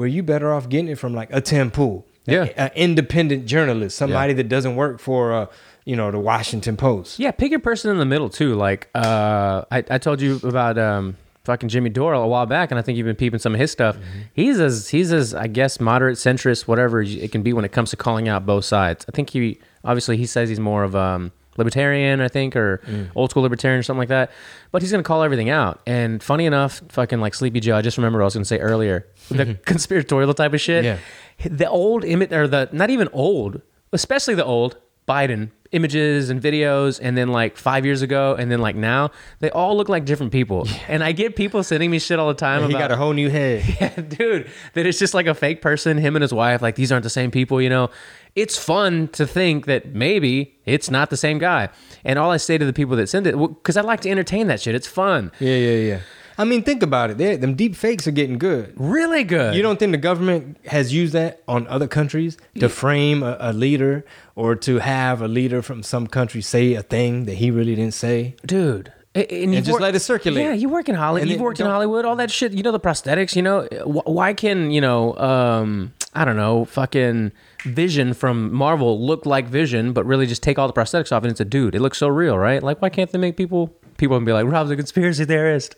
where you better off getting it from like a Tim Pool, Yeah. an independent journalist, somebody Yeah. that doesn't work for, uh, you know, the Washington Post. Yeah, pick your person in the middle too. Like uh, I, I told you about um, fucking Jimmy Dore a while back, and I think you've been peeping some of his stuff. He's as he's as I guess moderate, centrist, whatever it can be when it comes to calling out both sides. I think he obviously he says he's more of um libertarian, I think, or mm. old school libertarian or something like that. But he's gonna call everything out. And funny enough, fucking like Sleepy Joe, I just remember what I was gonna say earlier. Mm-hmm. The [LAUGHS] conspiratorial type of shit. Yeah. The old image or the not even old, especially the old Biden images and videos and then like five years ago and then like now they all look like different people and i get people sending me shit all the time And he about got a whole new head. [LAUGHS] yeah, dude, that it's just like a fake person, him and his wife, like these aren't the same people, you know. It's fun to think that maybe it's not the same guy. And all I say to the people that send it, because I like to entertain that shit, it's fun. Yeah, yeah, yeah. I mean, think about it. They, them deep fakes are getting good. Really good. You don't think the government has used that on other countries to frame a, a leader or to have a leader from some country say a thing that he really didn't say? dude. a- And, you just let it circulate. Yeah, you work in Hollywood. You've worked in Hollywood. All that shit. You know the prosthetics. You know why can you know? Um, I don't know. Fucking Vision from Marvel look like Vision, but really just take all the prosthetics off and it's a dude. It looks so real, right? Like, why can't they make people? People can be like, Rob's a conspiracy theorist.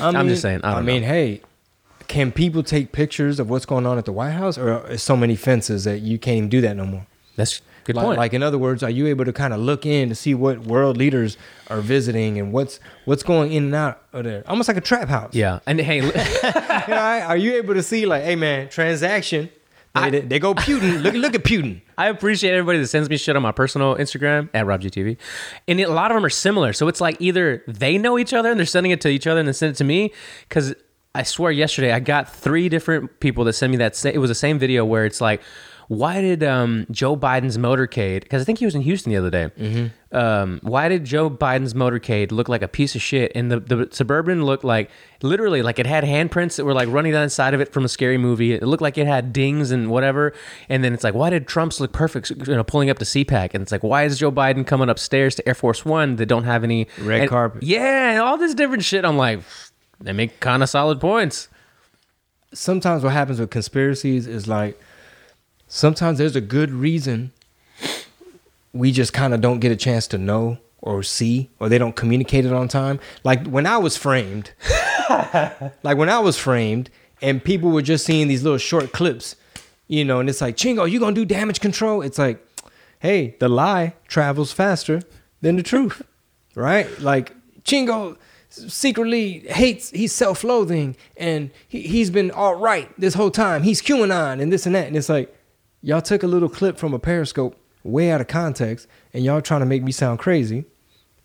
I I'm just saying, I I, mean, hey, can people take pictures of what's going on at the White House, or is so many fences that you can't even do that no more? That's good like, point. like in other words, are you able to kind of look in to see what world leaders are visiting and what's what's going in and out of there? Almost like a trap house. yeah, and hey, [LAUGHS] You know, [LAUGHS] are you able to see like, hey man, transaction? They, they, they go Putin. look look at Putin. [LAUGHS] I appreciate everybody that sends me shit on my personal Instagram at RobGTV. And a lot of them are similar. So it's like either they know each other and they're sending it to each other and then send it to me. Because I swear yesterday I got three different people that sent me that. Sa- it was the same video where it's like, why did um, Joe Biden's motorcade? Because I think he was in Houston the other day. Um, why did Joe Biden's motorcade look like a piece of shit? And the, the suburban looked like literally like it had handprints that were like running down the side of it from a scary movie. It looked like it had dings and whatever. And then it's like, why did Trump's look perfect? You know, pulling up to CPAC, and it's like, why is Joe Biden coming upstairs to Air Force One that don't have any Red and- carpet. Yeah, and all this different shit. I'm like, they make kind of solid points. Sometimes what happens with conspiracies is like sometimes there's a good reason we just kind of don't get a chance to know or see or they don't communicate it on time. Like when I was framed, [LAUGHS] like when I was framed and people were just seeing these little short clips, you know, and it's like, Chingo, you gonna do damage control? It's like, hey, the lie travels faster than the truth, right? Like Chingo secretly hates, he's self-loathing, and he, he's been all right this whole time. He's QAnon and this and that, and it's like, y'all took a little clip from a Periscope way out of context, and y'all trying to make me sound crazy,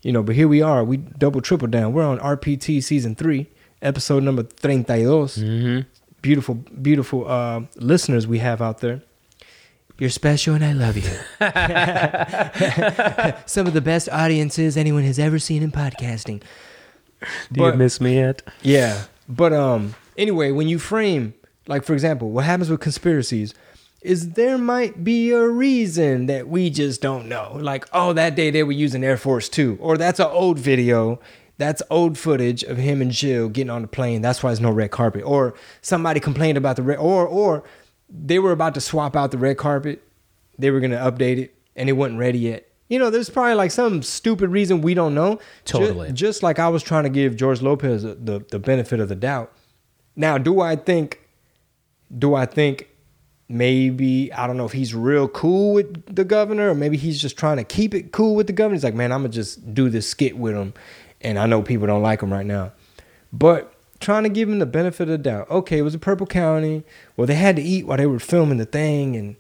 you know. But here we are, we double triple down. We're on RPT season three, episode number 32. Mm-hmm. Beautiful, beautiful uh, listeners we have out there. You're special and I love you. [LAUGHS] [LAUGHS] Some of the best audiences anyone has ever seen in podcasting. Do But- you miss me yet? Yeah. But um anyway, when you frame like for example, what happens with conspiracies is there might be a reason that we just don't know. Like, oh, that day they were using Air Force 2 or that's an old video. That's old footage of him and Jill getting on the plane. That's why there's no red carpet. Or somebody complained about the red or or they were about to swap out the red carpet. They were going to update it and it wasn't ready yet. You know, there's probably like some stupid reason we don't know. Totally. just like I was trying to give George Lopez the, the benefit of the doubt. Now, do I think, do I think maybe, I don't know if he's real cool with the governor or maybe he's just trying to keep it cool with the governor. He's like, man, I'm to just do this skit with him. And I know people don't like him right now. But trying to give him the benefit of the doubt. Okay, it was a Purple County. Well, they had to eat while they were filming the thing. And,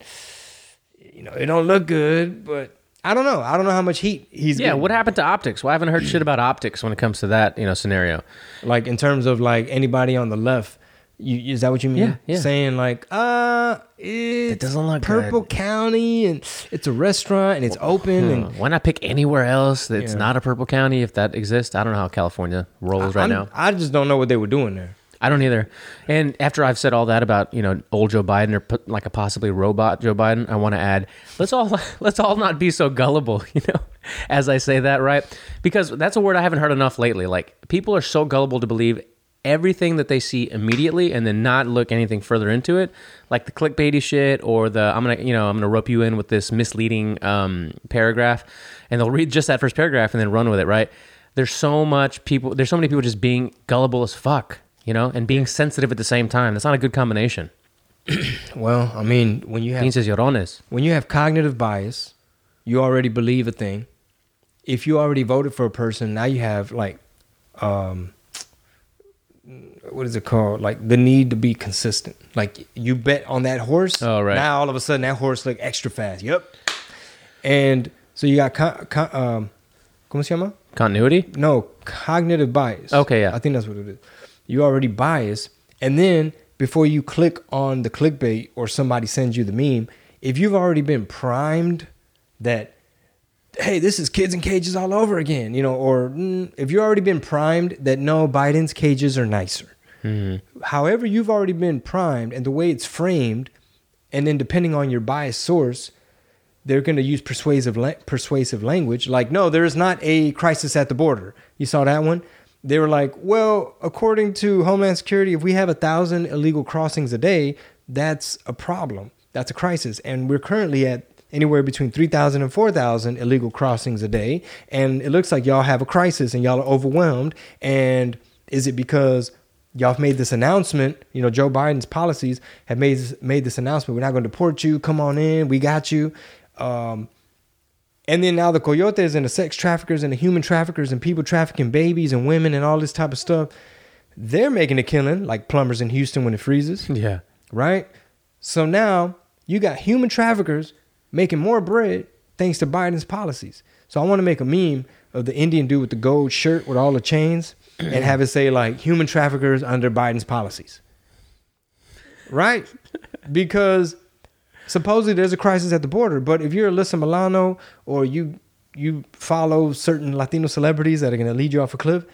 you know, it don't look good, but I don't know. I don't know how much heat he's Yeah, getting. what happened to optics? Well, I haven't heard shit about optics when it comes to that, you know, scenario. like in terms of like anybody on the left You, is that what you mean? Yeah, yeah. Saying like, uh, it doesn't look Purple good. County and it's a restaurant and it's open and Uh, Why not pick anywhere else that's Yeah. not a purple county if that exists? I don't know how California rolls right I'm- now. I just don't know what they were doing there. I don't either. And after I've said all that about you know old Joe Biden or put like a possibly robot Joe Biden, I want to add let's all [LAUGHS] let's all not be so gullible. [LAUGHS] You know, as I say that right because that's a word I haven't heard enough lately. Like people are so gullible to believe everything that they see immediately and then not look anything further into it like the clickbaity shit or the i'm gonna you know i'm gonna rope you in with this misleading um, paragraph and they'll read just that first paragraph and then run with it right? There's so much people there's so many people just being gullible as fuck you know and being sensitive at the same time. That's not a good combination. [CLEARS THROAT] Well, I mean, when you have llorones when you have cognitive bias, you already believe a thing. If you already voted for a person, now you have like, um, what is it called? Like the need to be consistent. Like you bet on that horse. Oh, right. Now all of a sudden that horse look extra fast. Yep. And so you got co- co- um, ¿cómo se llama? continuity No, cognitive bias. Okay, yeah. I think that's what it is. You already biased, and then before you click on the clickbait or somebody sends you the meme, if you've already been primed that, hey, this is kids in cages all over again, you know, or mm, if you've already been primed that no, Biden's cages are nicer. Mm-hmm. However, you've already been primed, and the way it's framed, and then depending on your bias source, they're going to use persuasive la- persuasive language. Like no there is not a crisis at the border. You saw that one? They were like well according to homeland security if we have a thousand illegal crossings a day that's a problem. That's a crisis. And we're currently at anywhere between 3000 and 4000 illegal crossings a day. And it looks like y'all have a crisis and y'all are overwhelmed. And is it because y'all have made this announcement. You know, Joe Biden's policies have made this, made this announcement. We're not going to deport you. Come on in. We got you. Um, and then now the coyotes and the sex traffickers and the human traffickers and people trafficking babies and women and all this type of stuff, they're making a killing like plumbers in Houston when it freezes, yeah right? So now you got human traffickers making more bread thanks to Biden's policies. So I want to make a meme of the Indian dude with the gold shirt with all the chains and have it say like human traffickers under Biden's policies. Right? Because supposedly there's a crisis at the border, but if you're Alyssa Milano or you you follow certain Latino celebrities that are going to lead you off a cliff,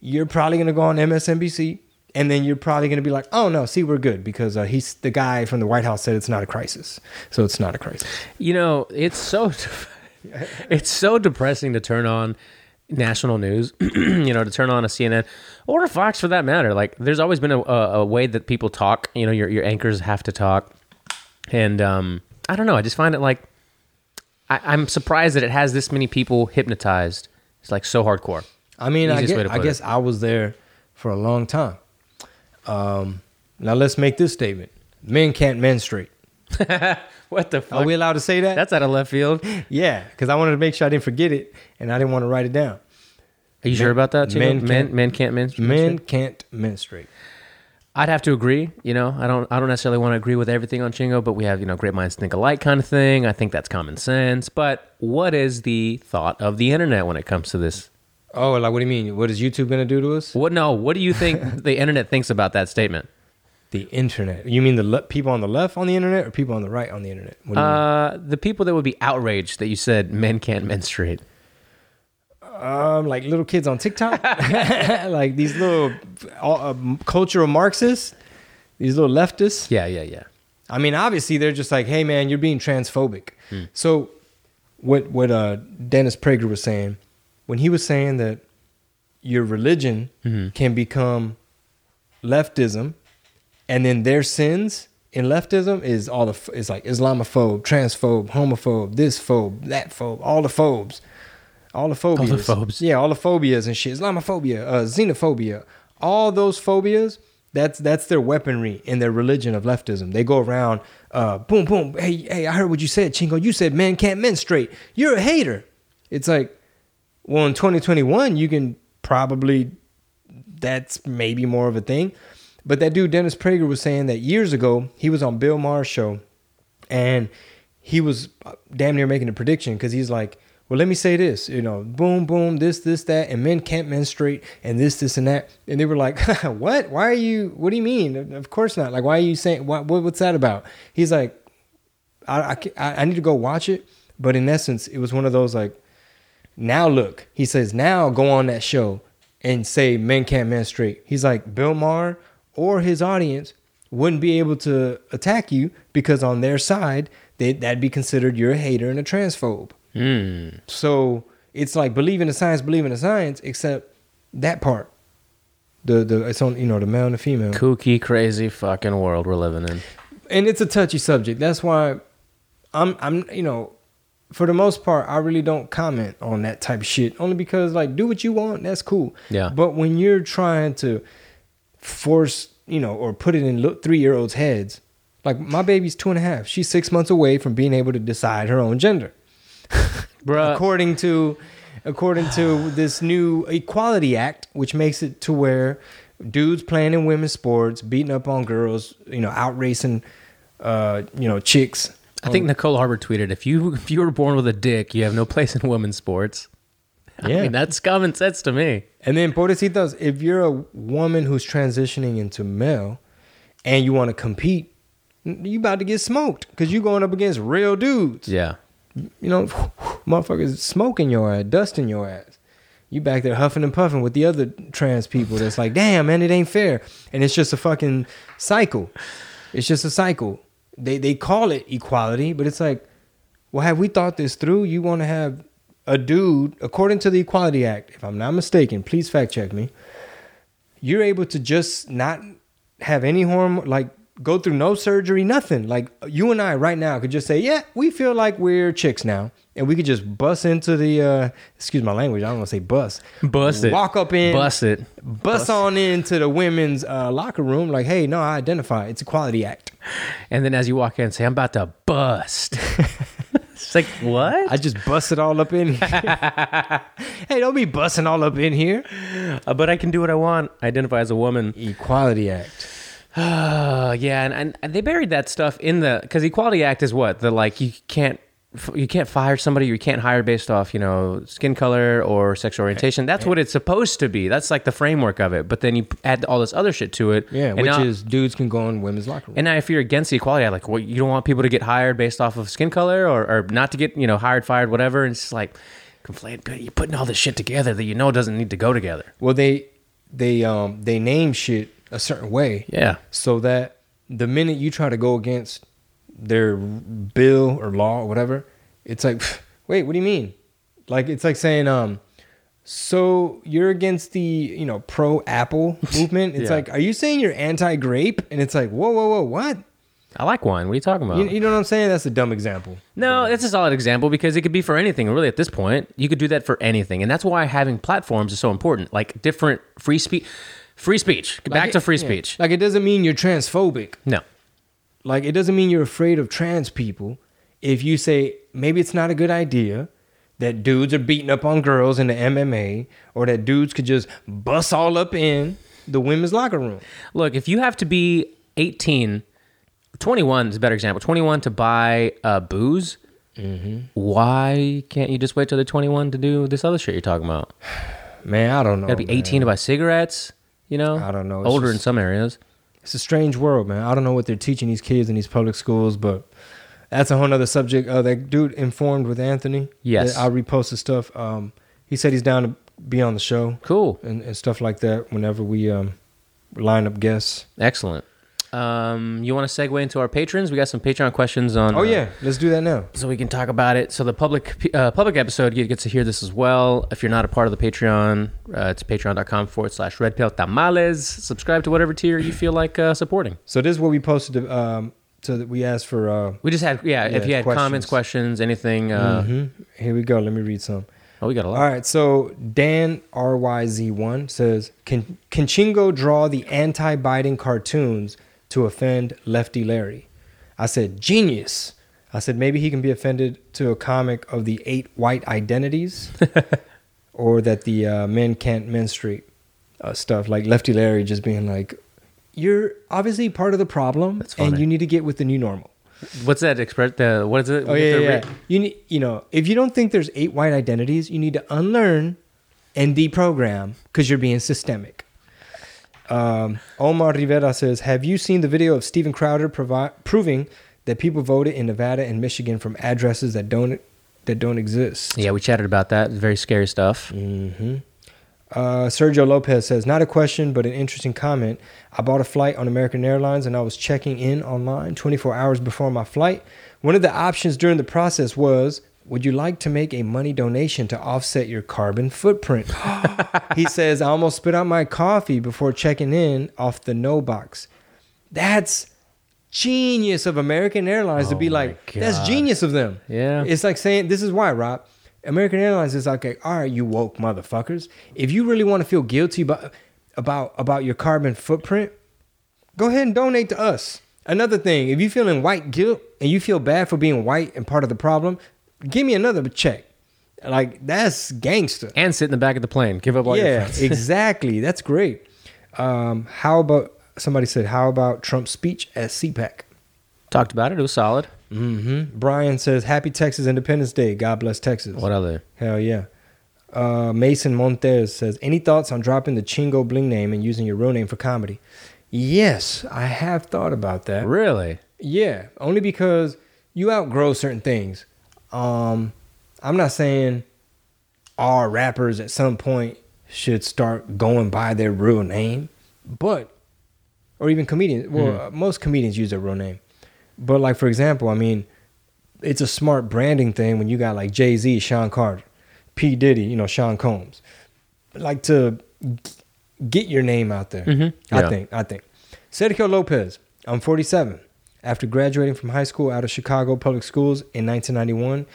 you're probably going to go on MSNBC and then you're probably going to be like, "Oh no, see we're good because uh, he's the guy from the White House said it's not a crisis." So it's not a crisis. You know, it's so [LAUGHS] it's so depressing to turn on national news, [CLEARS THROAT] you know, to turn on a CNN or a Fox for that matter. Like, there's always been a, a, a way that people talk. You know, your your anchors have to talk, and um, I don't know. I just find it like I, I'm surprised that it has this many people hypnotized. It's like so hardcore. I mean, I guess, I guess I was there for a long time. Um, now let's make this statement: Men can't menstruate. [LAUGHS] What the fuck? Are we allowed to say that? That's out of left field. yeah, because I wanted to make sure I didn't forget it, and I didn't want to write it down. Are you sure about that? Chingo? men men, can't- men can't menstruate. Men can't menstruate. I'd have to agree. You know, I don't. I don't necessarily want to agree with everything on Chingo, but we have you know great minds think alike kind of thing. I think that's common sense. But what is the thought of the internet when it comes to this? Oh, like what do you mean? What is YouTube gonna do to us? What? No. What do you think [LAUGHS] the internet thinks about that statement? The internet. You mean the le- people on the left on the internet or people on the right on the internet? What do you? Uh, the people that would be outraged that you said men can't menstruate. um, like little kids on TikTok, [LAUGHS] like these little uh, cultural Marxists, these little leftists. Yeah, yeah, yeah. I mean, obviously they're just like, hey man, you're being transphobic. Hmm. So what what uh Dennis Prager was saying when he was saying that your religion Mm-hmm. can become leftism, and then their sins in leftism is all the is like Islamophobe, transphobe, homophobe, this phobe, that phobe, all the phobes, all the phobias, All the phobes. yeah, all the phobias and shit, Islamophobia, uh, xenophobia, all those phobias. That's that's their weaponry in their religion of leftism. They go around, uh, boom, boom. Hey, hey, I heard what you said, Chingo. You said men can't menstruate. You're a hater. It's like, well, in 2021, you can probably that's maybe more of a thing. But that dude Dennis Prager was saying that years ago he was on Bill Maher's show, and he was uh, damn near making a prediction because he's like, well, let me say this, you know, boom, boom, this, this, that, and men can't menstruate, and this, this, and that. And they were like, [LAUGHS] what? Why are you, what do you mean? Of course not. Like, why are you saying, what, what what's that about? He's like, I, I, I need to go watch it. But in essence, it was one of those like, now look, he says, now go on that show and say men can't menstruate. He's like, Bill Maher or his audience wouldn't be able to attack you because on their side, they, that'd be considered you're a hater and a transphobe. Hmm. So it's like believe in the science, believe in the science, except that part. The the it's on you know the male and the female, Kooky, crazy fucking world we're living in. and it's a touchy subject. That's why I'm I'm you know for the most part I really don't comment on that type of shit. Only because like do what you want, that's cool. Yeah. But when you're trying to force you know or put it in three year olds' heads, like my baby's two and a half. She's six months away from being able to decide her own gender. [LAUGHS] Bruh. according to according to this new equality act which makes it to where dudes playing in women's sports beating up on girls you know out racing uh you know chicks I think Nicole Harbor tweeted, "If you if you were born with a dick, you have no place in women's sports." [LAUGHS] I Yeah. mean that's common sense to me. and then pobrecitos if you're a woman who's transitioning into male and you want to compete you about to get smoked because you're going up against real dudes Yeah, you know, [LAUGHS] motherfuckers smoking your ass, dusting your ass. You back there huffing and puffing with the other trans people that's like, damn, man, it ain't fair. And it's just a fucking cycle. It's just a cycle. They they call it equality, but it's like, well, have we thought this through? You want to have a dude, according to the Equality Act, if I'm not mistaken, please fact check me. You're able to just not have any hormone, like go through no surgery, nothing. Like you and I right now could just say, yeah, we feel like we're chicks now. And we could just bust into the, uh, excuse my language, I don't want to say bust. bust it. Walk up in, bust it. bust on into the women's uh, locker room like, hey, no, I identify. It's Equality Act. And then as you walk in, say, "I'm about to bust." [LAUGHS] it's like what? I just bust it all up in here. [LAUGHS] hey, don't be busting all up in here. Uh, but I can do what I want. I identify as a woman. Equality Act. [SIGHS] Yeah, and, and, and they buried that stuff in the because Equality Act is what the like you can't you can't fire somebody you can't hire based off you know skin color or sexual orientation. That's what it's supposed to be. That's like the framework of it. But then you add all this other shit to it. Yeah, which now- is dudes can go in women's locker room. And now, if you're against the equality, like, well, you don't want people to get hired based off of skin color, or, or not to get, you know, hired, fired, whatever. And it's like, conflate. You're putting all this shit together that you know doesn't need to go together. well, they they um they name shit a certain way. Yeah. so that the minute you try to go against their bill or law or whatever, it's like, [LAUGHS] wait, what do you mean? Like it's like saying, um, so you're against the you know pro Apple [LAUGHS] movement. It's Yeah. like, are you saying you're anti grape? And it's like, whoa, whoa, whoa, what? I like wine. What are you talking about? You, you know what I'm saying? That's a dumb example. No, that's a solid example because it could be for anything. Really, at this point, you could do that for anything, and that's why having platforms is so important. Like different free speech, free speech. Back Like to it- free yeah. speech. Like it doesn't mean you're transphobic. No, Like it doesn't mean you're afraid of trans people. If you say maybe it's not a good idea that dudes are beating up on girls in the MMA or that dudes could just bust all up in the women's locker room. look, if you have to be 18, 21 is a better example. 21 to buy uh, booze. Why can't you just wait till they're 21 to do this other shit you're talking about? [SIGHS] Man, I don't know. Got to be man. 18 to buy cigarettes. You know, I don't know. It's Older in some areas. It's a strange world, man. I don't know what they're teaching these kids in these public schools, but that's a whole nother subject. Uh, that dude informed with Anthony. Yes. I reposted stuff. Um, he said he's down to be on the show Cool, and, and stuff like that whenever we um, line up guests. excellent. Um, you want to segue into our patrons? We got some Patreon questions on. Oh uh, yeah, let's do that now. so we can talk about it. So the public uh, public episode you get to hear this as well. If you're not a part of the Patreon, uh, it's patreon.com forward slash red pill tamales. Subscribe to whatever tier you feel like uh, supporting. So this is what we posted. Um, so that we asked for. Uh, We just had yeah. if you had comments, questions. questions, anything. Uh, mhm. Here we go. Let me read some. Oh, we got a lot. All right. So Dan RYZ one says, "Can can Chingo draw the anti-Biden cartoons to offend Lefty Larry?" I said, "Genius." I said maybe he can be offended to a comic of the eight white identities, [LAUGHS] or that the uh, men can't menstruate uh, stuff like Lefty Larry just being like, "You're obviously part of the problem, and you need to get with the new normal." What's that express? The what is it? Oh yeah, yeah. re- You need, you know, if you don't think there's eight white identities, you need to unlearn and deprogram because you're being systemic. Um, Omar Rivera says, "Have you seen the video of Steven Crowder provi- proving that people voted in Nevada and Michigan from addresses that don't that don't exist?" Yeah, we chatted about that. Very scary stuff. Mm-hmm. Uh, Sergio Lopez says, not a question, but an interesting comment. I bought a flight on American Airlines and I was checking in online 24 hours before my flight. One of the options during the process was, would you like to make a money donation to offset your carbon footprint? [GASPS] he says, I almost spit out my coffee before checking in off the no box. That's genius of American Airlines to Oh be my like, that's genius of them. Yeah. It's like saying, this is why, Rob. American Airlines is like, all right, you woke motherfuckers. If you really want to feel guilty about about about your carbon footprint, go ahead and donate to us. Another thing, if you're feeling white guilt and you feel bad for being white and part of the problem, give me another check. Like that's gangster. And sit in the back of the plane. Give up all your Yeah, friends. [LAUGHS] exactly. That's great. Um, how about somebody said, how about Trump's speech at CPAC? Talked about it. It was solid. hmm Brian says, Happy Texas Independence Day. God bless Texas. What other? Hell yeah. Uh, Mason Montez says, Any thoughts on dropping the Chingo Bling name and using your real name for comedy? Yes, I have thought about that. Really? Yeah, only because you outgrow certain things. Um, I'm not saying all rappers at some point should start going by their real name, but or even comedians. Well, uh, most comedians use their real name, but like for example, I mean, it's a smart branding thing when you got like Jay Z, Shawn Carter, P Diddy, you know, Sean Combs, like to get your name out there. Mhm. I Yeah. think. I think. Sergio Lopez. I'm 47. After graduating from high school out of Chicago public schools in 1991,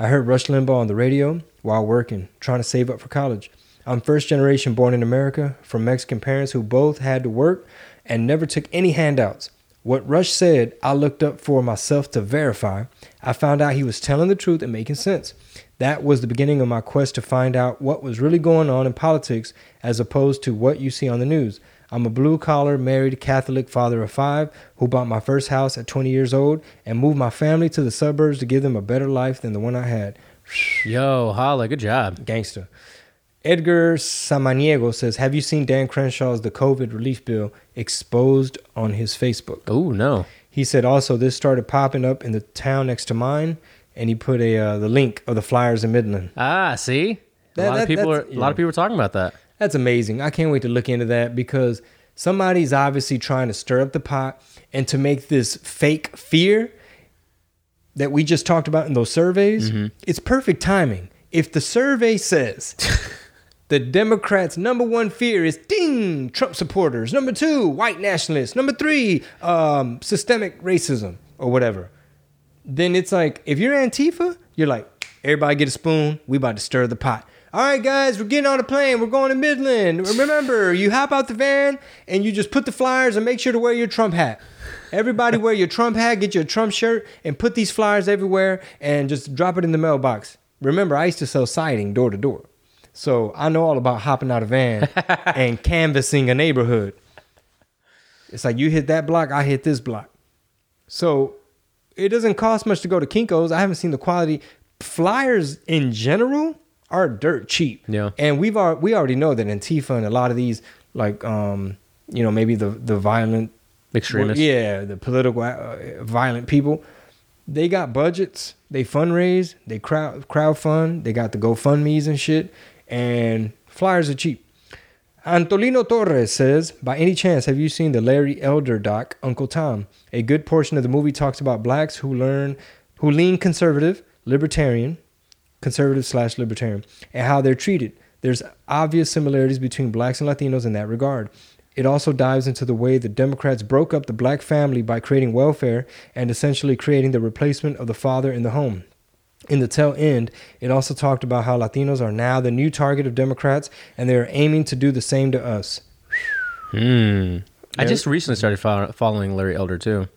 I heard Rush Limbaugh on the radio while working, trying to save up for college. I'm first generation born in America from Mexican parents who both had to work and never took any handouts. What Rush said, I looked up for myself to verify. I found out he was telling the truth and making sense. That was the beginning of my quest to find out what was really going on in politics as opposed to what you see on the news. I'm a blue collar, married Catholic father of five who bought my first house at 20 years old and moved my family to the suburbs to give them a better life than the one I had. [SIGHS] Yo, holla, good job. Gangster. Edgar Samaniego says, Have you seen Dan Crenshaw's The COVID Relief Bill exposed on his Facebook? Oh no. He said also this started popping up in the town next to mine, and he put a uh, the link of the flyers in Midland. Ah, see, a lot that- of people are that's- a lot of people are talking about that. That's amazing. I can't wait to look into that because somebody's obviously trying to stir up the pot and to make this fake fear that we just talked about in those surveys. It's perfect timing. If the survey says [LAUGHS] the Democrats' number one fear is ding, Trump supporters. Number two, white nationalists. Number three, um, systemic racism or whatever. Then it's like, if you're Antifa, you're like, everybody get a spoon. We about to stir the pot. All right, guys, we're getting on a plane. We're going to Midland. Remember, you hop out the van and you just put the flyers and make sure to wear your Trump hat. Everybody wear your Trump hat, get your Trump shirt, and put these flyers everywhere and just drop it in the mailbox. Remember, I used to sell siding door to door. So I know all about hopping out a van [LAUGHS] and canvassing a neighborhood. It's like you hit that block, I hit this block. So it doesn't cost much to go to Kinko's. I haven't seen the quality. Flyers in general are dirt cheap. Yeah. And we've al- we already know that Antifa and a lot of these like um you know maybe the the violent Extremists. yeah, the political uh, violent people. They got budgets. They fundraise. They crowd crowd fund. They got the GoFundmes and shit. And flyers are cheap. Antolino Torres says, by any chance, have you seen the Larry Elder doc, Uncle Tom? A good portion of the movie talks about blacks who learn, who lean conservative, libertarian, conservative slash libertarian, and how they're treated. There's obvious similarities between blacks and Latinos in that regard. It also dives into the way the Democrats broke up the black family by creating welfare and essentially creating the replacement of the father in the home. In the tail end, it also talked about how Latinos are now the new target of Democrats and they are aiming to do the same to us. Hmm. I just recently started fol- following Larry Elder too.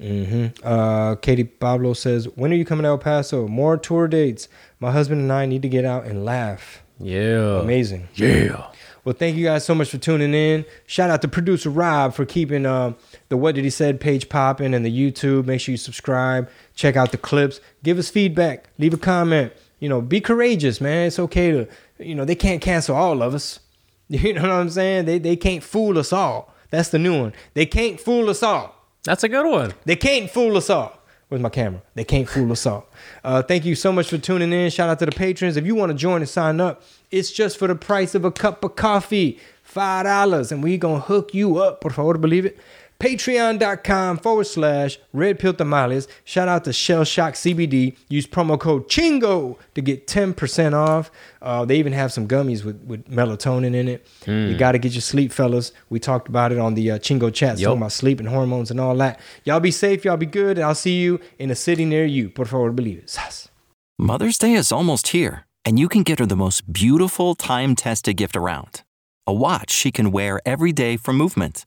hmm Uh, Katie Pablo says, When are you coming to El Paso? More tour dates. My husband and I need to get out and laugh. Yeah. Amazing. Yeah. Well, thank you guys so much for tuning in. Shout out to producer Rob for keeping uh, the What Did He Said page popping and the YouTube. Make sure you subscribe, check out the clips, give us feedback, leave a comment. You know, be courageous, man. It's okay to, you know, they can't cancel all of us. [LAUGHS] You know what I'm saying? They they can't fool us all. That's the new one. They can't fool us all. That's a good one. They can't fool us all. Where's my camera? They can't fool us all. Uh, thank you so much for tuning in. Shout out to the patrons. If you want to join and sign up, it's just for the price of a cup of coffee, five dollars, and we gonna hook you up. Por favor, believe it. Patreon.com forward slash Red Pill Tamales. Shout out to Shell Shock CBD. Use promo code Chingo to get 10% off. Uh, they even have some gummies with, with melatonin in it. You got to get your sleep, fellas. We talked about it on the uh, Chingo chat, Yup. talking about sleep and hormones and all that. Y'all be safe. Y'all be good. And I'll see you in a city near you. Por favor, believe it. Sas. Mother's Day is almost here, and you can get her the most beautiful time tested gift around a watch she can wear every day for movement.